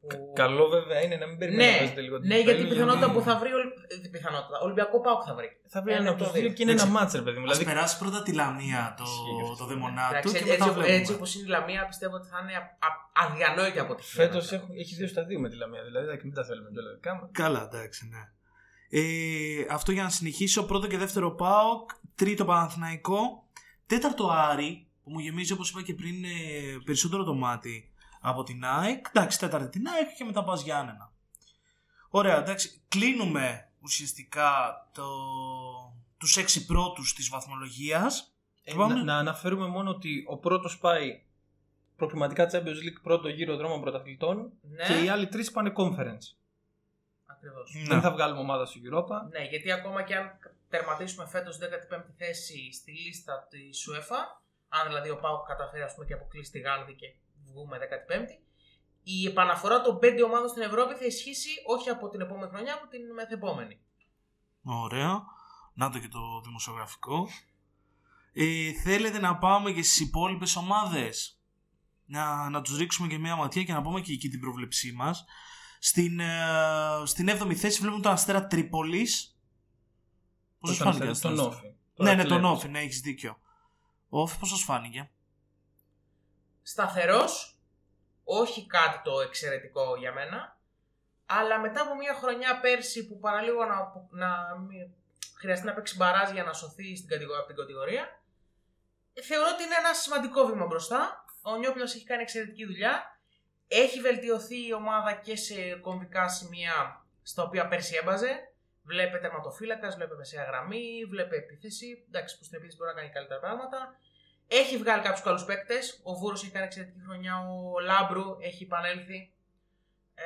Που- Καλό βέβαια είναι να μην περιμένει να Ναι, παίζει τελικό ναι, γιατί η πιθανότητα που θα βρει. Ολ- ε, πιθανότητα. Ολυμπιακό Πάοκ θα βρει. Θα βρει Ένα ένα από από τους τα δύο δύο. και είναι ένα Εντάξει. μάτσερ, παιδί μου. Δηλαδή... Δηλαδή, Ας περάσει πρώτα τη Λαμία το, Ισχύει αυτό, το ναι. δαιμονά του Εντάξει, και έτσι, μετά έτσι, βλέπουμε. έτσι όπως είναι η Λαμία, πιστεύω ότι θα είναι α- α- αδιανόητη από τη φέτος έχει δύο στα δύο με τη Λαμία. Δηλαδή, εντάξει, μην τα θέλουμε κιόλα. Κάμα. Καλά, εντάξει, ναι. Ε, αυτό για να συνεχίσω. Πρώτο και δεύτερο ΠΑΟΚ. Τρίτο Παναθηναϊκό. Τέταρτο Άρη, που μου γεμίζει όπως είπα και πριν ε, περισσότερο το μάτι από την ΑΕΚ. Εντάξει, τέταρτη την ΑΕΚ και μετά πας Γιάννενα. Ωραία, εντάξει. Κλείνουμε ουσιαστικά το, τους έξι πρώτους της βαθμολογίας. Ε, Πάμε. να, να αναφέρουμε μόνο ότι ο πρώτος πάει προκριματικά Champions League πρώτο γύρο δρόμο πρωταθλητών Ναι, και οι άλλοι τρεις πάνε conference. Ακριβώς. Δεν θα βγάλουμε ομάδα στο Europa. Ναι, γιατί ακόμα και αν τερματίσουμε φέτος 15η θέση στη λίστα της UEFA, αν δηλαδή ο Πάουκ καταφέρει ας πούμε, και αποκλείσει τη Γάνδη και βγούμε 15η, η επαναφορά των 5 ομάδων στην Ευρώπη θα ισχύσει όχι από την επόμενη χρονιά, από την μεθεπόμενη. Ωραία. Να το και το δημοσιογραφικό. Ε, θέλετε να πάμε και στις υπόλοιπες ομάδες; Να, να τους ρίξουμε και μια ματιά και να πούμε και εκεί την προβλεψή μας. Στην, ε, στην 7η θέση βλέπουμε τον Αστέρα Τρίπολης. Πώς σας Τον φάνηκε Αστέρα, αυτό. τον Όφη. Ναι, ναι, Τώρα τον κλέβεις. Όφη, ναι, έχεις δίκιο. Ο Όφη πώς σας φάνηκε; Σταθερός, όχι κάτι το εξαιρετικό για μένα, αλλά μετά από μια χρονιά πέρσι που παραλίγο να, να μην- χρειαστεί να παίξει μπαράζ για να σωθεί στην κατηγορία, από την κατηγορία, θεωρώ ότι είναι ένα σημαντικό βήμα μπροστά. Ο Νιόπλος έχει κάνει εξαιρετική δουλειά. Έχει βελτιωθεί η ομάδα και σε κομβικά σημεία στα οποία πέρσι έμπαζε. Βλέπε τερματοφύλακα, βλέπε μεσαία γραμμή, βλέπε επίθεση. Εντάξει, που στην επίθεση μπορεί να κάνει καλύτερα πράγματα. Έχει βγάλει κάποιους καλούς παίκτες. Ο Βούρος έχει κάνει εξαιρετική χρονιά. Ο Λάμπρου έχει επανέλθει. Ε,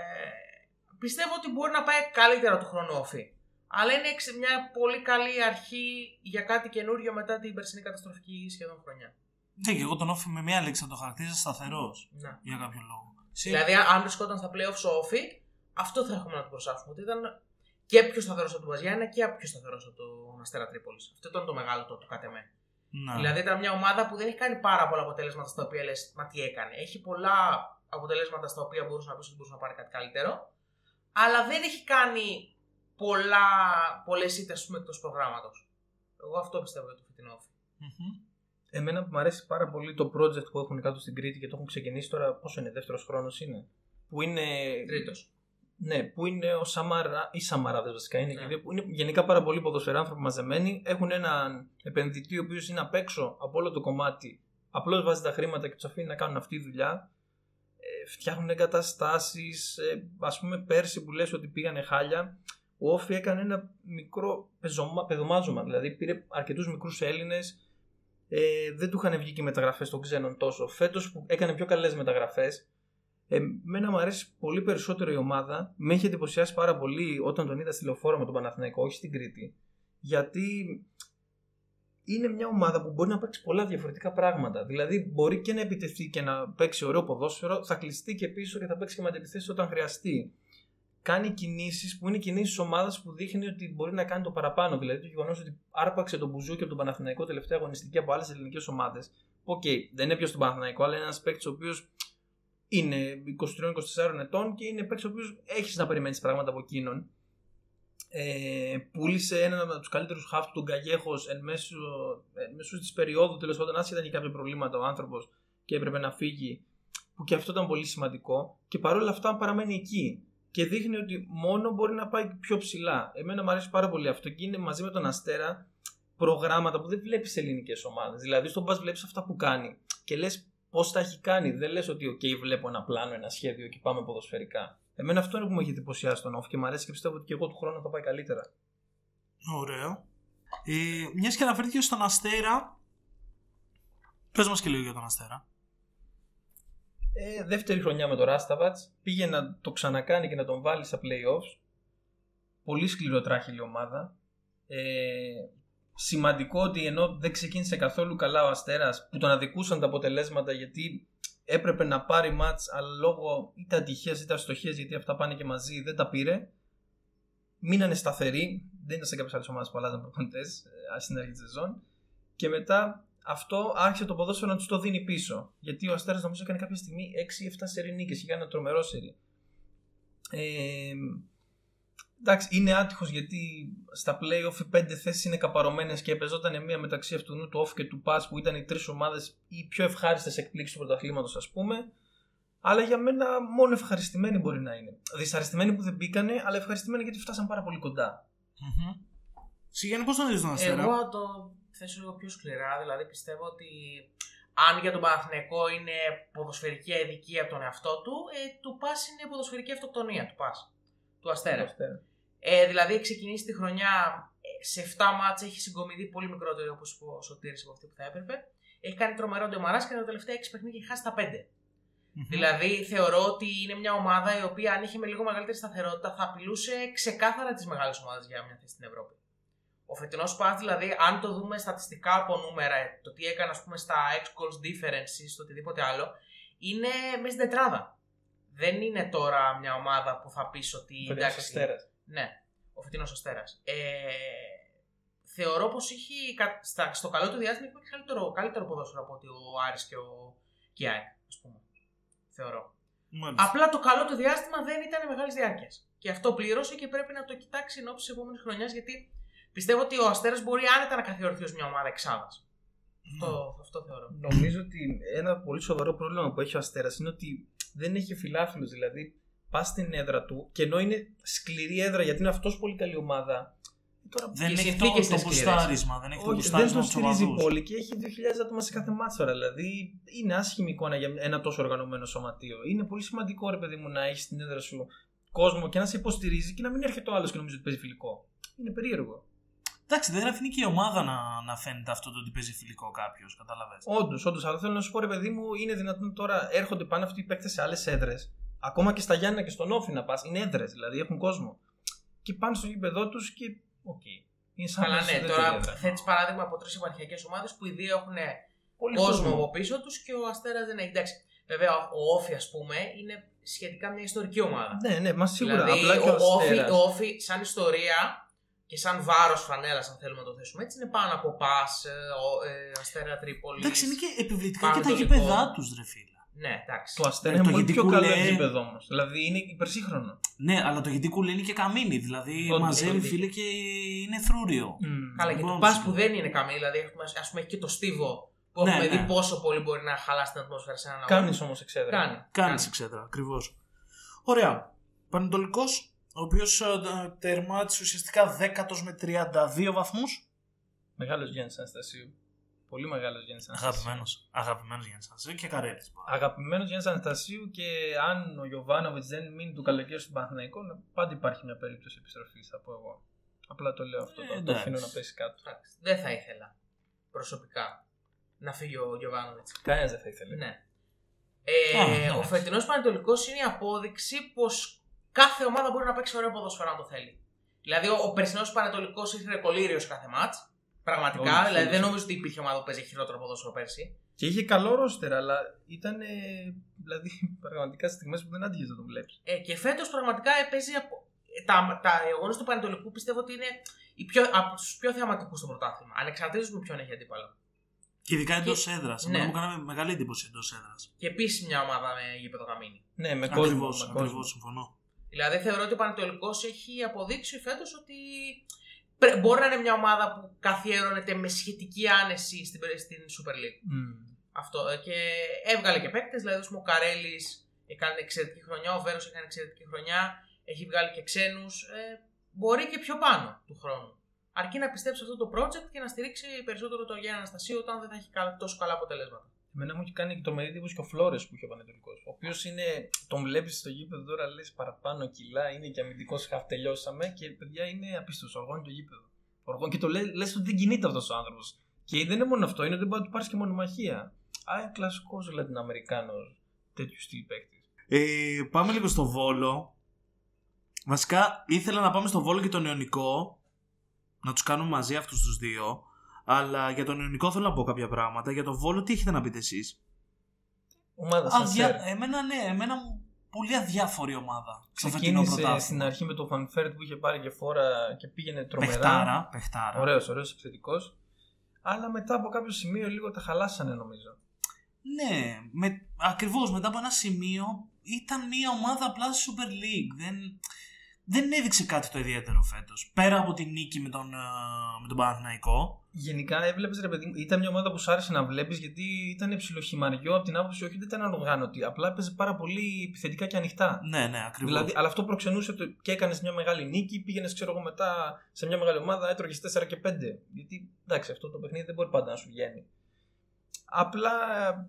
πιστεύω ότι μπορεί να πάει καλύτερα του χρόνου όφη. Αλλά είναι εξ- μια πολύ καλή αρχή για κάτι καινούριο μετά την περσινή καταστροφική σχεδόν χρονιά. Ναι, και εγώ τον Όφη με μια λέξη θα το χαρακτήριζα σταθερός. Να. Για κάποιο λόγο. Εσύ- Δηλαδή, αν βρισκόταν στα playoffs ο Όφη, αυτό θα έχουμε να το προσάσουμε. Ότι ήταν και πιο σταθερός από τον Βαζιάννα και πιο σταθερός από τον Αστέρα Τρίπολης. Αυτό ήταν το μεγάλο το, το κατ' εμέ. Ναι. Δηλαδή ήταν μια ομάδα που δεν έχει κάνει πάρα πολλά αποτελέσματα στα οποία λες, μα τι έκανε. Έχει πολλά αποτελέσματα στα οποία μπορούσε να πει ότι μπορούσε να πάρει κάτι καλύτερο. Αλλά δεν έχει κάνει πολλά, πολλές ήττες ας πούμε εκτός προγράμματος. Εγώ αυτό πιστεύω για το φετινό Όφη. Μμμ. Εμένα που μου αρέσει πάρα πολύ το project που έχουν κάτω στην Κρήτη και το έχουν ξεκινήσει τώρα, πόσο είναι, δεύτερος χρόνος είναι. Που είναι. Τρίτος. Ναι, που είναι ο Σαμαρά, ή Σαμαράδες βασικά είναι, Ναι. και δύο, που είναι γενικά πάρα πολλοί ποδοσφαιράνθρωποι μαζεμένοι. Έχουν έναν επενδυτή ο οποίος είναι απ' έξω από όλο το κομμάτι. Απλώς βάζει τα χρήματα και τους αφήνει να κάνουν αυτή τη δουλειά. Ε, φτιάχνουν εγκαταστάσεις. Ε, Α πούμε, πέρσι που λες ότι πήγανε χάλια, ο Όφη έκανε ένα μικρό πεζομα, πεδομάζωμα. Δηλαδή πήρε αρκετούς μικρούς Έλληνες. Ε, δεν του είχαν βγει και οι μεταγραφές των ξένων τόσο. Φέτος που έκανε πιο καλές μεταγραφές, ε, Εμένα μου αρέσει πολύ περισσότερο η ομάδα. Με έχει εντυπωσιάσει πάρα πολύ όταν τον είδα στη λεωφόρο με τον Παναθηναϊκό, όχι στην Κρήτη. Γιατί είναι μια ομάδα που μπορεί να παίξει πολλά διαφορετικά πράγματα. Δηλαδή, μπορεί και να επιτεθεί και να παίξει ωραίο ποδόσφαιρο, θα κλειστεί και πίσω και θα παίξει και με αντιπιθέσεις όταν χρειαστεί. Κάνει κινήσεις που είναι κινήσεις ομάδας που δείχνει ότι μπορεί να κάνει το παραπάνω. Δηλαδή, το γεγονός ότι άρπαξε τον Μπουζούκι από τον Παναθηναϊκό τελευταία αγωνιστική από άλλες ελληνικές ομάδες. Οκ, δεν είναι πιος στον Παναθηναϊκό, αλλά είναι ένας παίκτης ο οποίος είναι 23-24 ετών και είναι παίκτης ο οποίος έχεις να περιμένεις πράγματα από εκείνον. Ε, πούλησε έναν από τους καλύτερους χαφ του Γκαγέχος εν μέσω, εν μέσω της περίοδου, τέλος πάντων, άσχετα είχε κάποια προβλήματα ο άνθρωπος και έπρεπε να φύγει, που και αυτό ήταν πολύ σημαντικό. Και παρόλα αυτά παραμένει εκεί. Και δείχνει ότι μόνο μπορεί να πάει πιο ψηλά. Εμένα μου αρέσει πάρα πολύ αυτό και είναι μαζί με τον Αστέρα προγράμματα που δεν βλέπεις σε ελληνικές ομάδες. Δηλαδή, στον πα βλέπεις αυτά που κάνει και λες πώς τα έχει κάνει. Δεν λες ότι, OK, βλέπω ένα πλάνο, ένα σχέδιο και πάμε ποδοσφαιρικά. Εμένα αυτό είναι που μου έχει εντυπωσιάσει τον Off και μου αρέσει και πιστεύω ότι και εγώ του χρόνου θα πάει καλύτερα. Ωραίο. Ε, Μιας και αναφέρθηκε στον Αστέρα. Πες μας και λίγο για τον Αστέρα. Ε, δεύτερη χρονιά με το Ράσταβατ. Πήγε να το ξανακάνει και να τον βάλει στα playoffs. Πολύ σκληροτράχηλη ομάδα. Ε, σημαντικό ότι ενώ δεν ξεκίνησε καθόλου καλά ο Αστέρας που τον αδικούσαν τα αποτελέσματα γιατί έπρεπε να πάρει μάτς αλλά λόγω είτε ατυχίας είτε αστοχίας γιατί αυτά πάνε και μαζί δεν τα πήρε μείνανε σταθεροί δεν ήταν σε κάποιες άλλες ομάδες που αλλάζαν προπονητές ε, στην αρχή της σεζόν και μετά αυτό άρχισε το ποδόσφαιρο να τους το δίνει πίσω. Γιατί ο Αστέρας νομίζω έκανε κάποια στιγμή 6-7 σερή νίκες. Είχε ένα τρομερό σερή. Ε, εντάξει, είναι άτυχος γιατί στα playoff οι πέντε θέσεις είναι καπαρωμένες και παίζονταν μία μεταξύ αυτού του off και του pass που ήταν οι τρεις ομάδες οι πιο ευχάριστες εκπλήξεις του πρωταθλήματος, ας πούμε. Αλλά για μένα μόνο ευχαριστημένοι μπορεί να είναι. Δυσαρεστημένοι που δεν μπήκανε, αλλά ευχαριστημένοι γιατί φτάσαν πάρα πολύ κοντά. Mm-hmm. Σιγάνι, πώ τον δει τον Αστέρα. Εγώ το θέσω λίγο πιο σκληρά. Δηλαδή πιστεύω ότι αν για τον Παναθηναϊκό είναι ποδοσφαιρική αδικία από τον εαυτό του, ε, του Πας είναι ποδοσφαιρική αυτοκτονία του Πας. Του Αστέρα. Ε, δηλαδή έχει ξεκινήσει τη χρονιά ε, σε 7 μάτς έχει συγκομιδεί πολύ μικρότερο όπως είπε ο Σωτήρης από αυτή που θα έπρεπε. Έχει κάνει τρομερό ντεμαράς και τα τελευταία 6 παιχνίδια έχει χάσει τα 5. Mm-hmm. Δηλαδή θεωρώ ότι είναι μια ομάδα η οποία αν είχε με λίγο μεγαλύτερη σταθερότητα θα απειλούσε ξεκάθαρα τις μεγάλες ομάδες για μια θέση στην Ευρώπη. Ο φετινός Πας δηλαδή, αν το δούμε στατιστικά από νούμερα, το τι έκανε ας πούμε, στα X goals differences, στο οτιδήποτε άλλο, είναι μέσα στην τετράδα. Δεν είναι τώρα μια ομάδα που θα πεις ότι. Εντάξει, ναι, ο φετινός Αστέρας. Ε, θεωρώ πως είχε στο καλό του διάστημα έχει καλύτερο, καλύτερο ποδόσφαιρο από ότι ο Άρης και ο Κιάι, ας πούμε. Θεωρώ. Μάλιστα. Απλά το καλό του διάστημα δεν ήταν μεγάλης διάρκειας. Και αυτό πλήρωσε και πρέπει να το κοιτάξει εν ώψη τη επόμενης χρονιάς γιατί πιστεύω ότι ο Αστέρας μπορεί άνετα να καθιερωθεί ως μια ομάδα εξάδα. Αυτό, αυτό θεωρώ. Νομίζω ότι ένα πολύ σοβαρό πρόβλημα που έχει ο Αστέρας είναι ότι δεν έχει φιλάθλους. Δηλαδή, πας στην έδρα του και ενώ είναι σκληρή έδρα γιατί είναι αυτός πολύ καλή ομάδα. Τώρα, δεν έχει το, το μπουστάρισμα. Δεν έχει το μπουστάρισμα δεν το στηρίζει πολύ και έχει 2.000 άτομα σε κάθε μάτσορα. Δηλαδή είναι άσχημη εικόνα για ένα τόσο οργανωμένο σωματείο. Είναι πολύ σημαντικό ρε παιδί μου να έχεις στην έδρα σου κόσμο και να σε υποστηρίζει και να μην έρχεται ο άλλος και νομίζεις ότι παίζει φιλικό. Είναι περίεργο. Εντάξει, δεν αφήνει και η ομάδα να, να φαίνεται αυτό το ότι παίζει φιλικό κάποιος, καταλαβαίνετε. Όντως, όντως. Αλλά θέλω να σου πω, ρε παιδί μου, είναι δυνατόν τώρα έρχονται πάνω αυτοί οι παίκτες σε άλλες έδρες Ακόμα και στα Γιάννα και στον ΟΦΗ να πας, είναι έδρες δηλαδή, έχουν κόσμο. Και πάνε στο γήπεδό τους και. OK. Okay. Είναι σαν Καλά, ναι, τώρα θέτει παράδειγμα από τρεις επαρχιακές ομάδες που οι δύο έχουν κόσμο από πίσω τους και ο Αστέρας δεν έχει. Εντάξει, βέβαια ο Όφη, ας πούμε, είναι σχετικά μια ιστορική ομάδα. Ναι, ναι, μα σίγουρα. Δηλαδή, Απλά και ο, ο, Όφη, ο Όφη, σαν ιστορία και σαν βάρος φανέλας, αν θέλουμε να το θέσουμε έτσι, είναι πάνω από Πας, ε, ε, Αστέρα Τρίπολης. Εντάξει, είναι και επιβλητικά και τα γήπεδά τους, ρε φίλε. Ναι, εντάξει. Το αστέρι είναι πολύ πιο καλό επίπεδο όμως. Δηλαδή είναι υπερσύγχρονο. Ναι, αλλά το γιατί κουλέ είναι και καμίνι. Δηλαδή Ό, μαζεύει φίλε και είναι θρούριο. Mm. Καλά, και το πας που δεν είναι καμίνι. Δηλαδή ας πούμε έχει και το στίβο που ναι, έχουμε ναι. δει πόσο πολύ μπορεί να χαλάσει την ατμόσφαιρα σε έναν Κάνεις όμως εξέδρα. Κάνει. Κάνεις εξέδρα, ακριβώς. Ωραία. Πανετολικός, ο οποίος ε, τερμάτισε ουσιαστικά 10 με 32 βαθμούς. Μεγάλος Γιάννη Αναστασίου. Πολύ μεγάλος Γιάννης Αναστασίου. Αγαπημένος Γιάννης Αναστασίου και Καρέλης. Αγαπημένος Γιάννης Αναστασίου και αν ο Γιωβάνοβιτς δεν μείνει του καλοκαίρι στον Παναθηναϊκό, πάντα υπάρχει μια περίπτωση επιστροφής, θα πω εγώ. Απλά το λέω αυτό. Ε, το αφήνω να πέσει κάτω. Δεν θα ήθελα προσωπικά να φύγει ο Γιωβάνοβιτς. Κανένας δεν θα ήθελε. Ναι. Ε, ο φετινός Πανετολικός είναι η απόδειξη πως κάθε ομάδα μπορεί να παίξει ωραίο ποδοσφαίρο αν το θέλει. Δηλαδή, ο, ο περσινός Πανετολικός ήρθε κολύριος κάθε μάτς. Πραγματικά, Όχι, δηλαδή δεν νομίζω ότι υπήρχε ομάδα που παίζει χειρότερο ποδόσφαιρο πέρσι. Και είχε καλό ρόστερ, αλλά ήταν δηλαδή, πραγματικά στιγμές που δεν άντυχες να τον βλέπεις. Ε, και φέτος πραγματικά παίζει. Από... Τα, τα αγώνες του Πανετολικού πιστεύω ότι είναι οι πιο, από τους πιο θεαματικούς στο πρωτάθλημα. Ανεξαρτήτως με ποιον έχει αντίπαλο. Και ειδικά εντός Και- έδρας. ναι. Εμένα μου κάναμε μεγάλη εντύπωση εντός έδρας. Και επίσης μια ομάδα με γήπεδο γαμίνη. Ναι, με κόσμο. Ακριβώς, με κόσμο. ακριβώ, συμφωνώ. Δηλαδή θεωρώ ότι ο Πανετολικό έχει αποδείξει φέτος ότι πρέ- μπορεί να είναι μια ομάδα που καθιέρωνεται με σχετική άνεση στην, στην Super League. Μμ. Αυτό. ε, Και έβγαλε και παίκτες, δηλαδή ας πούμε, ο Καρέλη έκανε εξαιρετική χρονιά, ο Βέρος έκανε εξαιρετική χρονιά, έχει βγάλει και ξένους. Ε, μπορεί και πιο πάνω του χρόνου. Αρκεί να πιστέψει σε αυτό το project και να στηρίξει περισσότερο τον Γιάννη Αναστασίου όταν δεν θα έχει καλά- τόσο καλά αποτελέσματα. Εμένα μου έχει κάνει και το εντύπωση και ο Φλόρες που είχε ο Πανετολικός. Ο οποίος είναι. Τον βλέπεις στο γήπεδο τώρα, λες παραπάνω κιλά, είναι και αμυντικός χαφ. Τελειώσαμε και παιδιά είναι απίστευτος. Οργώνει το γήπεδο. Οργώνει και το λε λες ότι δεν κινείται αυτός ο άνθρωπος. Και δεν είναι μόνο αυτό, είναι ότι δεν μπορεί να του πάρεις και μονομαχία. Α, είναι κλασικός Λατινοαμερικάνος τέτοιου στυλ παίκτης. Ε, πάμε λίγο στο Βόλο. Βασικά ήθελα να πάμε στο Βόλο και τον Ιωνικό. Να τους κάνουμε μαζί αυτούς τους δύο. Αλλά για τον Ιωνικό θέλω να πω κάποια πράγματα. Για τον Βόλο τι έχετε να πείτε εσείς; Ομάδα σαν Αδια... σερ. Εμένα ναι, εμένα μου πολύ αδιάφορη ομάδα. Στο φετινό Ξεκίνησε πρωτάθλημα. στην αρχή με το Φαν Βέερτ που είχε πάρει και φόρα και πήγαινε τρομερά. Πεχτάρα, πεχτάρα. Ωραίος, ωραίος, επιθετικό. Αλλά μετά από κάποιο σημείο λίγο τα χαλάσανε νομίζω. Ναι, με, ακριβώς μετά από ένα σημείο ήταν μια ομάδα απλά στη Super League. Δεν, δεν έδειξε κάτι το ιδιαίτερο φέτος. Πέρα από τη νίκη με τον, ε, με τον Παναθηναϊκό. Γενικά έβλεπες ρε παιδί μου, ήταν μια ομάδα που σου άρεσε να βλέπεις γιατί ήταν ψιλοχυμαριό από την άποψη όχι δεν ήταν ανοργάνωτη. Απλά έπαιζε πάρα πολύ επιθετικά και ανοιχτά. Ναι, ναι, ακριβώς. Δηλαδή, αλλά αυτό προξενούσε το και έκανες μια μεγάλη νίκη, πήγαινες, ξέρω εγώ, μετά σε μια μεγάλη ομάδα, έτρωγες 4 και 5. Γιατί εντάξει, αυτό το παιχνίδι δεν μπορεί πάντα να σου βγαίνει. Απλά,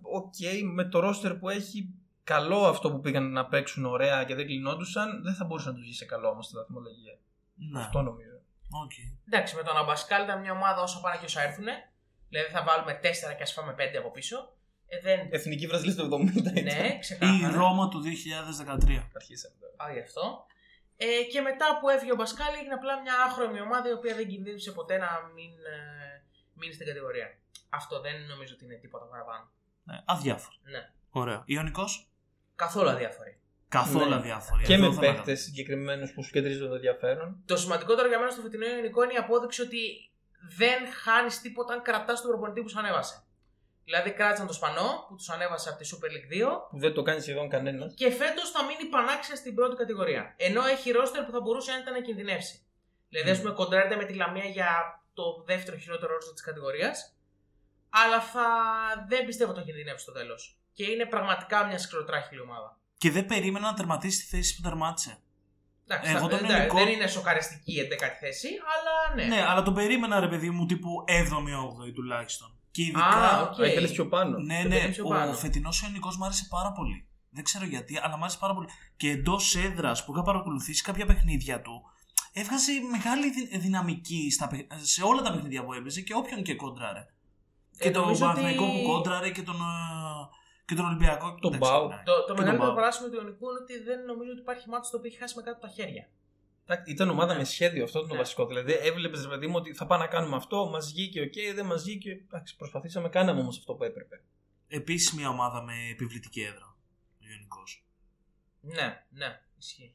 οκ, με το ρόστερ που έχει, καλό αυτό που πήγαν να παίξουν ωραία και δεν κλεινόντουσαν, δεν θα μπορούσε να τους βγει σε καλό όμως στη βαθμολογία. ναι. Αυτό νομίζω. Οκ. Εντάξει, με τον Αμπασκάλ ήταν μια ομάδα όσο πάνε και όσα έρθουν. Δηλαδή θα βάλουμε 4 και ας φάμε 5 από πίσω. Ε, δεν... Εθνική Βραζιλία το 70 ήταν. ναι, Η ξεκάθαρα. Ρώμα του 2013. Αρχίσαμε τώρα. Α, γι' αυτό. Ε, και μετά που έφυγε ο Αμπασκάλ έγινε απλά μια άχρωμη ομάδα η οποία δεν κινδύνευσε ποτέ να μην ε, μείνει στην κατηγορία. Αυτό δεν νομίζω ότι είναι τίποτα παραπάνω. Ναι, αδιάφορο. Ναι. Ωραίο. Ιωνικός; Καθόλου αδιάφορη. Καθόλου Ναι. αδιάφορο. Και Εδώ με θα παίκτες συγκεκριμένους που σου κεντρίζουν το ενδιαφέρον. Το σημαντικότερο για μένα στο φετινό ελληνικό είναι η απόδειξη ότι δεν χάνεις τίποτα αν κρατάς τον προπονητή που σου ανέβασε. Δηλαδή κράτησαν το Σπανό που τους ανέβασε από τη Super League 2 Που δεν το κάνει σχεδόν κανένας. και φέτος θα μείνει πανάξια στην πρώτη κατηγορία. Ενώ έχει ρόστερ που θα μπορούσε αν ήταν να κινδυνεύσει. Δηλαδή, ας πούμε, κοντράρεται με τη Λαμία για το δεύτερο χειρότερο ρόστερ της κατηγορίας. Αλλά θα... δεν πιστεύω ότι θα κινδυνεύσει στο τέλος. Και είναι πραγματικά μια σκληροτράχηλη ομάδα. Και δεν περίμενα να τερματίσει τη θέση που τερμάτισε. Εντάξει, Εγώ θα- τον δεν- Ιωνικό- δεν είναι σοκαριστική η 11η θέση, αλλά ναι. Ναι, αλλά τον περίμενα ρε παιδί μου τύπου 7η-8η τουλάχιστον. Και ειδικά. Α, ok. Okay. Ήθελες πιο πάνω. Ναι, Το ναι, περίμενε πιο πάνω. ο φετινό Ιωνικό μου άρεσε πάρα πολύ. Δεν ξέρω γιατί, αλλά μου άρεσε πάρα πολύ. Και εντός έδρας που είχα παρακολουθήσει κάποια παιχνίδια του, έβγαζε μεγάλη δυ- δυναμική στα, παι- σε όλα τα παιχνίδια που έπαιζε και όποιον και κόντραρε. και τον νομίζω ότι- Παναθηναϊκό που κόντραρε και τον, ε, και τον Ολυμπιακό. Τον Εντάξει, Μπάου. ναι. Το, το τον μεγαλύτερο Πάο. παράσημο του Ιωνικού είναι ότι δεν νομίζω ότι υπάρχει ματς το οποίο έχει χάσει με κάτω από τα χέρια. Εντάξει, Ήταν ομάδα με σχέδιο, αυτό ήταν το Ναι. βασικό. Δηλαδή, έβλεπες, ρε παιδί μου, ότι θα πάμε να κάνουμε αυτό, μας βγήκε, οκ, δεν μας βγήκε. Εντάξει, προσπαθήσαμε, κάναμε όμως αυτό που έπρεπε. Επίσης μια ομάδα με επιβλητική έδρα. Ο Ιωνικός. Ναι, ναι, ισχύει.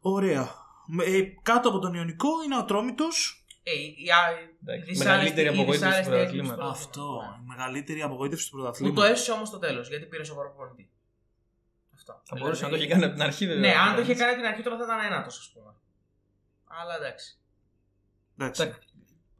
Ωραία. Ε, κάτω από τον Ιωνικό είναι ο Ατρόμητος. Ε, η, η, α- η Εντάξει, δυσάρεστη- μεγαλύτερη η απογοήτευση του δυσάρεστη πρωταθλήματος. έκπληξη του Αυτό. πρωταθλήματος, Η μεγαλύτερη απογοήτευση του ναι. Που πρωταθλήματος. το έσωσε όμως στο τέλος γιατί πήρε σοβαρό προπονητή. Αυτό. Θα μπορούσε να το έχει κάνει από την αρχή, βέβαια. Ναι, αν το είχε κάνει από την αρχή τώρα θα ήταν ένατος, ας πούμε. Αλλά εντάξει. Εντάξει. Εντάξει,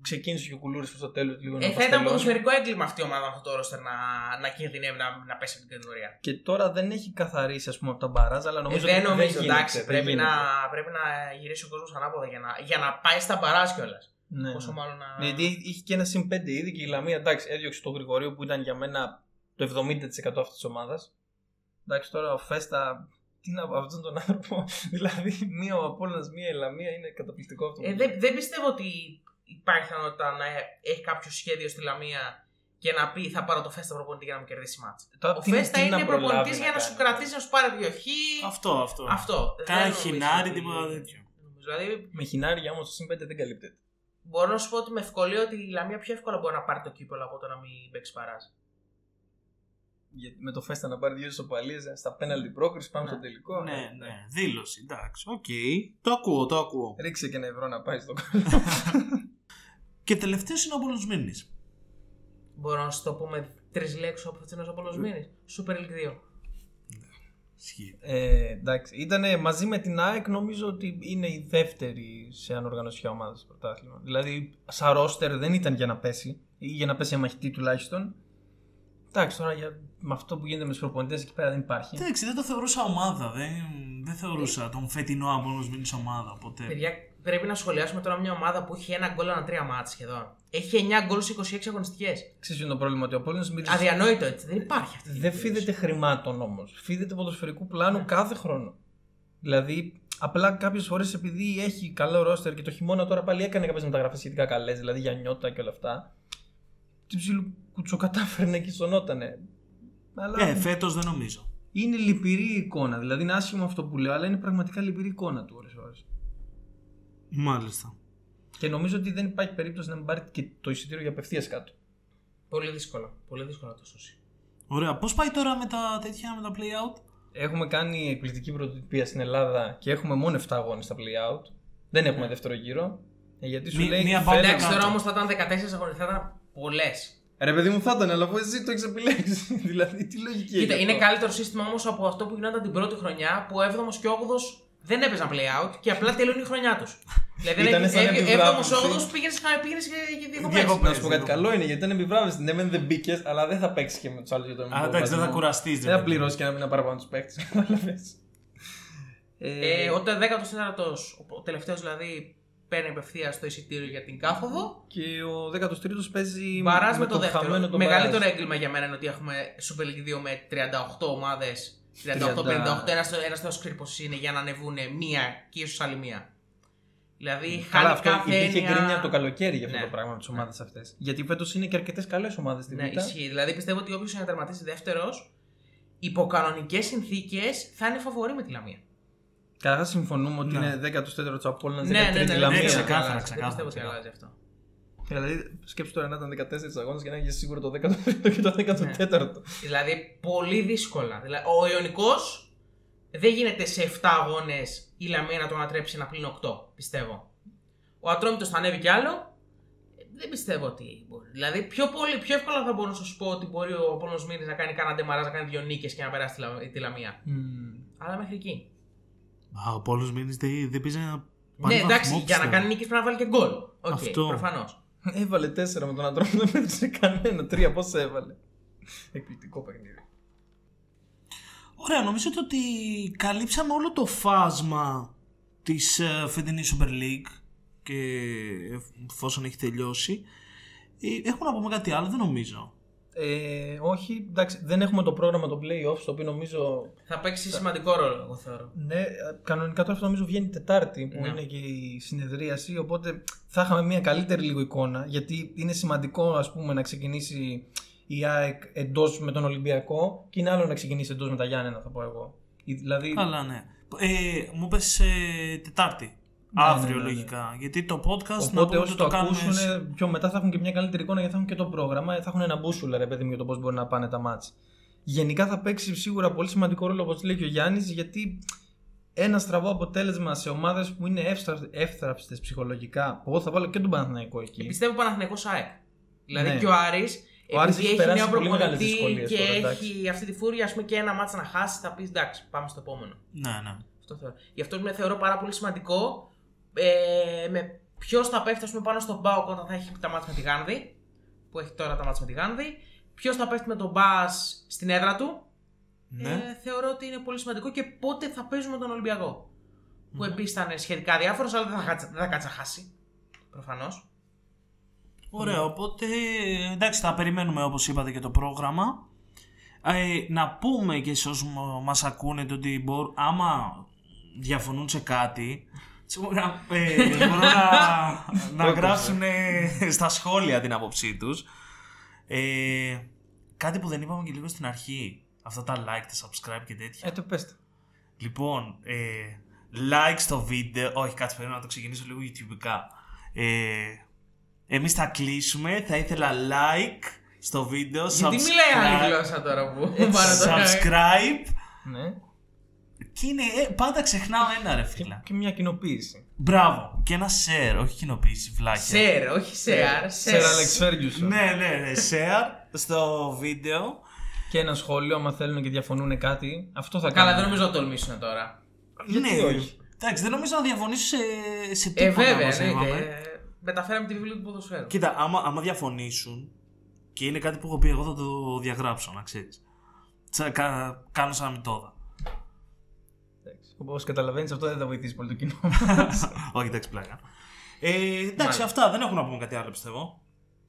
Ξεκίνησε και ο Κουλούρης προ το τέλος λίγο να Ε, θα ήταν παστελώνει. ποδοσφαιρικό έγκλημα αυτή η ομάδα αυτό το ρόστερ να, να κινδυνεύει να, να πέσει από την κατηγορία. Και τώρα δεν έχει καθαρίσει ας πούμε, από τα μπαράζ, αλλά Ε, νομίζω δεν ότι νομίζω, γίνεται, εντάξει. δεν Πρέπει γίνεται. να, πρέπει να γυρίσει ο κόσμος ανάποδα για να, για να πάει στα μπαράζ κιόλας. Ναι. Πόσο μάλλον να. Γιατί είχε και ένα συν 5 ήδη και η Λαμία εντάξει, έδιωξε το Γρηγορείο που ήταν για μένα το 70% αυτής της ομάδας. Εντάξει, τώρα ο Φέστα. Τι να πω, αυτόν τον άνθρωπο. δηλαδή, μία ο Απόλλωνας, μία η Λαμία είναι καταπληκτικό αυτό. που Ε, λέει. δεν, δεν πιστεύω ότι υπάρχει πιθανότητα να έχει κάποιο σχέδιο στη Λαμία και να πει θα πάρω το Φέστα προπονητή για να μου κερδίσει μάτς. Τώρα, Ο τι- Φέστα τι να είναι προλάβει προπονητή για να κάνει. σου κρατήσει, να σου πάρει δύο χ. Αυτό, αυτό. Αυτό. Κάνα Δεν νομίζω χινάρι, ότι- τίποτα τέτοιο. Δηλαδή, Με χινάρια όμως το συν 5 δεν καλύπτεται. Μπορώ να σου πω ότι με ευκολία ότι η Λαμία πιο εύκολα μπορεί να πάρει το κύπελο από το να μην παίξει παράζ. Γιατί με το Φέστα να πάρει δύο ισοπαλίες στα πέναλτι πρόκριση, πάμε Ναι. στο τελικό. Ναι, ναι. Δήλωση, εντάξει. Οκ. Το ακούω, το ακούω. Ρίξε και ένα ευρώ να πάει στο κόλλο. Και τελευταίο είναι ο Απόλλωνας Σμύρνης. Μπορώ να σου το πω με τρεις λέξεις όπως είναι ο Απόλλων Σμύρνης. Super League 2. Ισχύει. Ε, εντάξει, ήταν μαζί με την ΑΕΚ νομίζω ότι είναι η δεύτερη σε ανοργανωσία ομάδας στο πρωτάθλημα. Δηλαδή, σαν ρόστερ δεν ήταν για να πέσει ή για να πέσει αμαχητί τουλάχιστον. Εντάξει, τώρα για, με αυτό που γίνεται με τους προπονητές εκεί πέρα δεν υπάρχει. Εντάξει, δεν το θεωρούσα ομάδα. Δεν, δεν θεωρούσα τον φετινό Απόλλωνας Μήνης ομάδα ποτέ. Παιδιά, πρέπει να σχολιάσουμε τώρα μια ομάδα που έχει ένα γκολ ανά τρία μάτς σχεδόν. Έχει 9 γκολ σε 26 αγωνιστικές. Ξέρεις ποιο είναι το πρόβλημα, ότι ο Απόλλωνας Μύρης Αδιανόητο έτσι. Δεν υπάρχει αυτή. η δεν δικτύωση. φίδεται χρημάτων όμως. Φίδεται ποδοσφαιρικού πλάνου Ναι. κάθε χρόνο. Δηλαδή, απλά κάποιες φορές επειδή έχει καλό ρόστερ και το χειμώνα τώρα πάλι έκανε κάποιες μεταγραφές σχετικά καλές, δηλαδή για νιώτα και όλα αυτά. Τι ψιλο κουτσοκατάφερνε και σωνότανε. Αλλά Ε, φέτος δεν νομίζω. είναι λυπηρή η εικόνα. Δηλαδή είναι άσχημο αυτό που λέω, αλλά είναι πραγματικά λυπηρή η εικόνα του ώρες ώρες. Μάλιστα. Και νομίζω ότι δεν υπάρχει περίπτωση να μην πάρει και το εισιτήριο για απευθείας κάτω. Πολύ δύσκολο. Πολύ δύσκολο να το σώσει. Ωραία. Πώς πάει τώρα με τα τέτοια, με τα play out; Έχουμε κάνει εκπληκτική πρωτοτυπία στην Ελλάδα και έχουμε μόνο 7 αγώνες στα play out. Δεν έχουμε δεύτερο γύρο. Ε, γιατί σου Μη- λέει. μία φέρε- μπάλα Εντάξει, κάτω. τώρα όμως θα ήταν 14 αγωνιστέ, θα ήταν πολλές. Ρε παιδί μου θα ήταν, αλλά αφού εσύ το έχεις επιλέξει. δηλαδή, τι λογική Κοίτα, έχει είναι αυτό; καλύτερο σύστημα όμως από αυτό που γινόταν την πρώτη χρονιά που 7ο και 8ο δεν έπαιζαν play out και απλά τελειώνει η χρονιά τους. δηλαδή, Ήτανε σαν 7ο επιβράβευση. 8ο πήγαινες για διακοπές. Διακοπές. Να σου πω κάτι καλό είναι γιατί ήταν επιβράβευση. Ναι, μεν δεν μπήκες, αλλά δεν θα παίξεις και με τους άλλους για τον Α, εντάξει, δεν θα κουραστείς. Δεν θα πληρώσεις και ένα μήνα παραπάνω τους παίκτες. Ε, ο 14ο, ο τελευταίος δηλαδή, παίρνει απευθεία το εισιτήριο για την κάθοδο. Και ο 13ο παίζει Μπαράζ με το τον δεύτερο. χαμένο τον Μεγαλύτερο Μπαράζ. έγκλημα για μένα είναι ότι έχουμε Super League 2 με 38 ομάδες. 38-58, 30. ένας ένας θεό ξέρει πώ είναι για να ανεβούν μία και ίσως άλλη μία. Δηλαδή Καλά, χάνει αυτό κάθε υπήρχε έννοια... γκρίνια από το καλοκαίρι για αυτό Ναι. το πράγμα με τις ομάδες αυτές. Γιατί φέτος είναι και αρκετές καλές ομάδες στην Ναι, Β. ισχύει. Δηλαδή πιστεύω ότι όποιος είναι να τερματίσει δεύτερος, υπό κανονικέ συνθήκες θα είναι φαβορή με τη Λαμία. Καταρχάς συμφωνούμε ότι Ναι. είναι 14ο του Απόλλωνα, 13η Ναι, ναι, ναι, ναι, Λαμία. ναι, δεν ξεκάθαρα, αλλάζει. Δεν ξεκάθαρα, πιστεύω ότι ξεκάθαρα. αλλάζει αυτό. Δηλαδή, σκέψου τώρα να ήταν 14 αγώνες και να έχεις σίγουρα το 13ο και το 14ο. Δηλαδή πολύ δύσκολα. Δηλαδή, ο Ιωνικός δεν γίνεται σε 7 αγώνες η Λαμία να το ανατρέψει ένα πλήν 8, πιστεύω. Ο Ατρόμητος θα ανέβει κι άλλο. Ε, Δεν πιστεύω ότι μπορεί. Δηλαδή, πιο, πολύ, πιο εύκολα θα μπορούσα να σου πω ότι μπορεί ο Απόλλωνος Μύρης να κάνει κανένα ντεμαράζ, να κάνει δύο νίκες και να περάσει τη, Λα- τη Λαμία. Αλλά μέχρι εκεί. Α, ο Απόλλων Σμύρνης δεν, δεν πήγε να ναι, εντάξει, βαθμό, για να πιστεύω. κάνει νίκες πρέπει να βάλει και γκολ. Οκ, Αυτό. προφανώς. Έβαλε 4 με τον Ατρόμητο, δεν έδωσε κανένα. Τρία πόσα έβαλε. Εκπληκτικό παιχνίδι. Ωραία, νομίζω ότι καλύψαμε όλο το φάσμα της ε, φετινής Super League και εφόσον έχει τελειώσει. Ε, έχουμε να πούμε κάτι άλλο, δεν νομίζω. Ε, όχι, εντάξει, δεν έχουμε το πρόγραμμα των playoffs, το οποίο νομίζω. Θα παίξει σημαντικό ρόλο, εγώ θεωρώ. Ναι, ε, κανονικά τώρα αυτό νομίζω βγαίνει Τετάρτη, που Ναι. είναι και η συνεδρίαση. Οπότε θα είχαμε μια καλύτερη λίγο εικόνα, γιατί είναι σημαντικό ας πούμε, να ξεκινήσει η ΑΕΚ εντός με τον Ολυμπιακό και είναι άλλο να ξεκινήσει εντός με τα Γιάννενα, θα πω εγώ. Η- Δηλαδή, Καλά, ναι. Ε, μου πες ε, Τετάρτη. Ναι, Αύριο ναι, ναι, ναι. λογικά. Γιατί το podcast να Οπότε πούμε όσοι ότι το, το κάνουμε. ακούσουν, πιο μετά θα έχουν και μια καλύτερη εικόνα γιατί θα έχουν και το πρόγραμμα, θα έχουν ένα μπούσουλα ρε παιδί μου για το πώς μπορεί να πάνε τα μάτς. Γενικά θα παίξει σίγουρα πολύ σημαντικό ρόλο όπως λέει και ο Γιάννης, γιατί ένα στραβό αποτέλεσμα σε ομάδες που είναι εύθραυστες ψυχολογικά. που Εγώ θα βάλω και τον Παναθηναϊκό Και εκεί. πιστεύω Παναθηναϊκός ΑΕΚ. Δηλαδή Ναι. και ο Άρης, Ο Άρης επειδή έχει έχει, περάσει νέο πολύ μεγάλες προπονητή δυσκολίες και τώρα, έχει αυτή τη φούρια, ας πούμε και ένα μάτς να χάσει, θα πεις εντάξει, πάμε στο επόμενο. Ναι, ναι. Αυτό θεωρώ. Γι' αυτό με θεωρώ πάρα πολύ σημαντικό ε, με ποιος θα πέφτει ας πούμε, πάνω στον Μπάουκ όταν θα έχει τα μάτια με τη Γάνδη, που έχει τώρα τα μάτια με τη Γάνδη, ποιος θα πέφτει με τον Μπα στην έδρα του. ναι. Ε, θεωρώ ότι είναι πολύ σημαντικό και πότε θα παίζουμε τον Ολυμπιακό. Που επίσης ήταν σχετικά διάφορος, αλλά δεν θα, κάτσει- δεν θα κάτσει να χάσει. Προφανώς. Ωραία, οπότε εντάξει, θα περιμένουμε όπως είπατε και το πρόγραμμα. Ε, να πούμε και σε όσους μ- μας ακούνε το ότι μπορούν, άμα διαφωνούν σε κάτι, τσι- να, ε, μπορούν να, να γράψουν ε, στα σχόλια την άποψή τους. Ε, κάτι που δεν είπαμε και λίγο στην αρχή. Αυτά τα like, τα subscribe και τέτοια. Ε, το πέστε. Λοιπόν, ε, like στο βίντεο. Όχι, κάτσε πρέπει να το ξεκινήσω λίγο YouTubeικά. Ε, εμείς θα κλείσουμε. Θα ήθελα like στο βίντεο. Γιατί μιλάει άλλη γλώσσα τώρα που πάρε το like. subscribe Ναι. Και είναι, ε, πάντα ξεχνάω ένα ρε φίλα. Και μια κοινοποίηση. Μπράβο. Και ένα share, όχι κοινοποίηση, βλάκια. Σερ, όχι σεάρ. Σερ Alex Ferguson. Ναι, ναι, ναι, share στο βίντεο. Και ένα σχόλιο, άμα θέλουν και διαφωνούν κάτι, αυτό θα Καλά, κάνουν. δεν νομίζω να τολμήσουν τώρα. Γιατί ναι, όχι; Εντάξει, δεν νομίζω να διαφωνήσω σε, σε Ε, τίποτα. βέβαια, όπως είπαμε. εννοείται. Ε, Μεταφέραμε τη βιβλία του ποδοσφαίρου. Κοίτα, άμα, άμα διαφωνήσουν και είναι κάτι που έχω πει, εγώ θα το διαγράψω, να ξέρεις. κάνω σαν να μην το είδα. Όπως καταλαβαίνεις, αυτό δεν θα βοηθήσει πολύ το κοινό. Όχι, εντάξει, πλάκα. Ε, εντάξει, Μάλιστα. αυτά δεν έχω να πούμε κάτι άλλο, πιστεύω.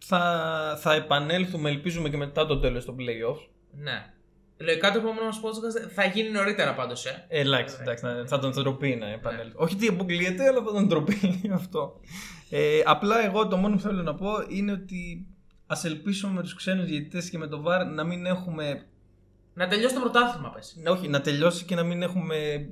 θα, θα επανέλθουμε, ελπίζουμε και μετά το τέλος των playoffs. Ναι. Λογικά το επόμενο μας podcast θα γίνει νωρίτερα πάντως, ε. Ε, εντάξει, εντάξει, να- θα τον ντροπή να επανέλθει. Όχι ότι αποκλείεται, αλλά θα τον ντροπή αυτό. Ε, απλά εγώ το μόνο που θέλω να πω είναι ότι ας ελπίσουμε με τους ξένους διαιτητές και με το VAR να μην έχουμε. Να τελειώσει το πρωτάθλημα, πες. να- όχι, να τελειώσει και να μην έχουμε ε,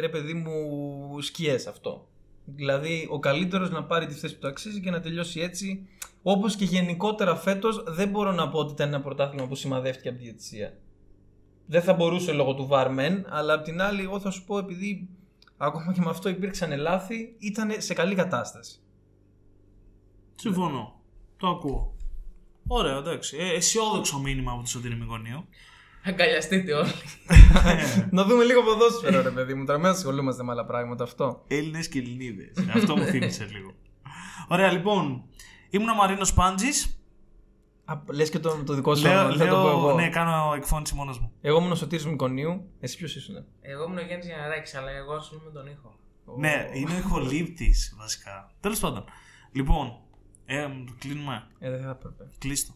ρε παιδί μου σκιές αυτό. Δηλαδή, ο καλύτερος να πάρει τη θέση που του αξίζει και να τελειώσει έτσι. Όπως και γενικότερα φέτος, δεν μπορώ να πω ότι ήταν ένα πρωτάθλημα που σημαδεύτηκε από τη διαιτησία. Δεν θα μπορούσε λόγω του VAR μεν, αλλά απ' την άλλη, εγώ θα σου πω επειδή ακόμα και με αυτό υπήρξαν λάθη, ήταν σε καλή κατάσταση. Συμφωνώ. Το ακούω. Ωραία, εντάξει. Ε, αισιόδοξο μήνυμα από το Σωτήρη Μηγωνίου. Αγκαλιαστείτε όλοι. να δούμε λίγο ποδόσφαιρο, ρε παιδί μου. Τώρα μην ασχολούμαστε με άλλα πράγματα αυτό. Έλληνες και Ελληνίδες. Αυτό μου θύμισε λίγο. Ωραία, λοιπόν. Ήμουν ο Μαρίνος Πάντζης. Λες και το, το δικό σου Λέω, όνομα, θα το πω λέω εγώ. ναι, κάνω εκφώνηση μόνος μου. Εγώ ήμουν ο Σωτήρης Μικονίου. Εσύ ποιος ήσουν; Εγώ ήμουν ο Γιάννης Γιαναράκη, αλλά εγώ ασχολούμαι με τον ήχο. Ναι, είναι ο ηχολήπτης βασικά. Τέλος πάντων. Λοιπόν, ε, το κλείνουμε. Ε, δεν θα έπρεπε. Κλείστο.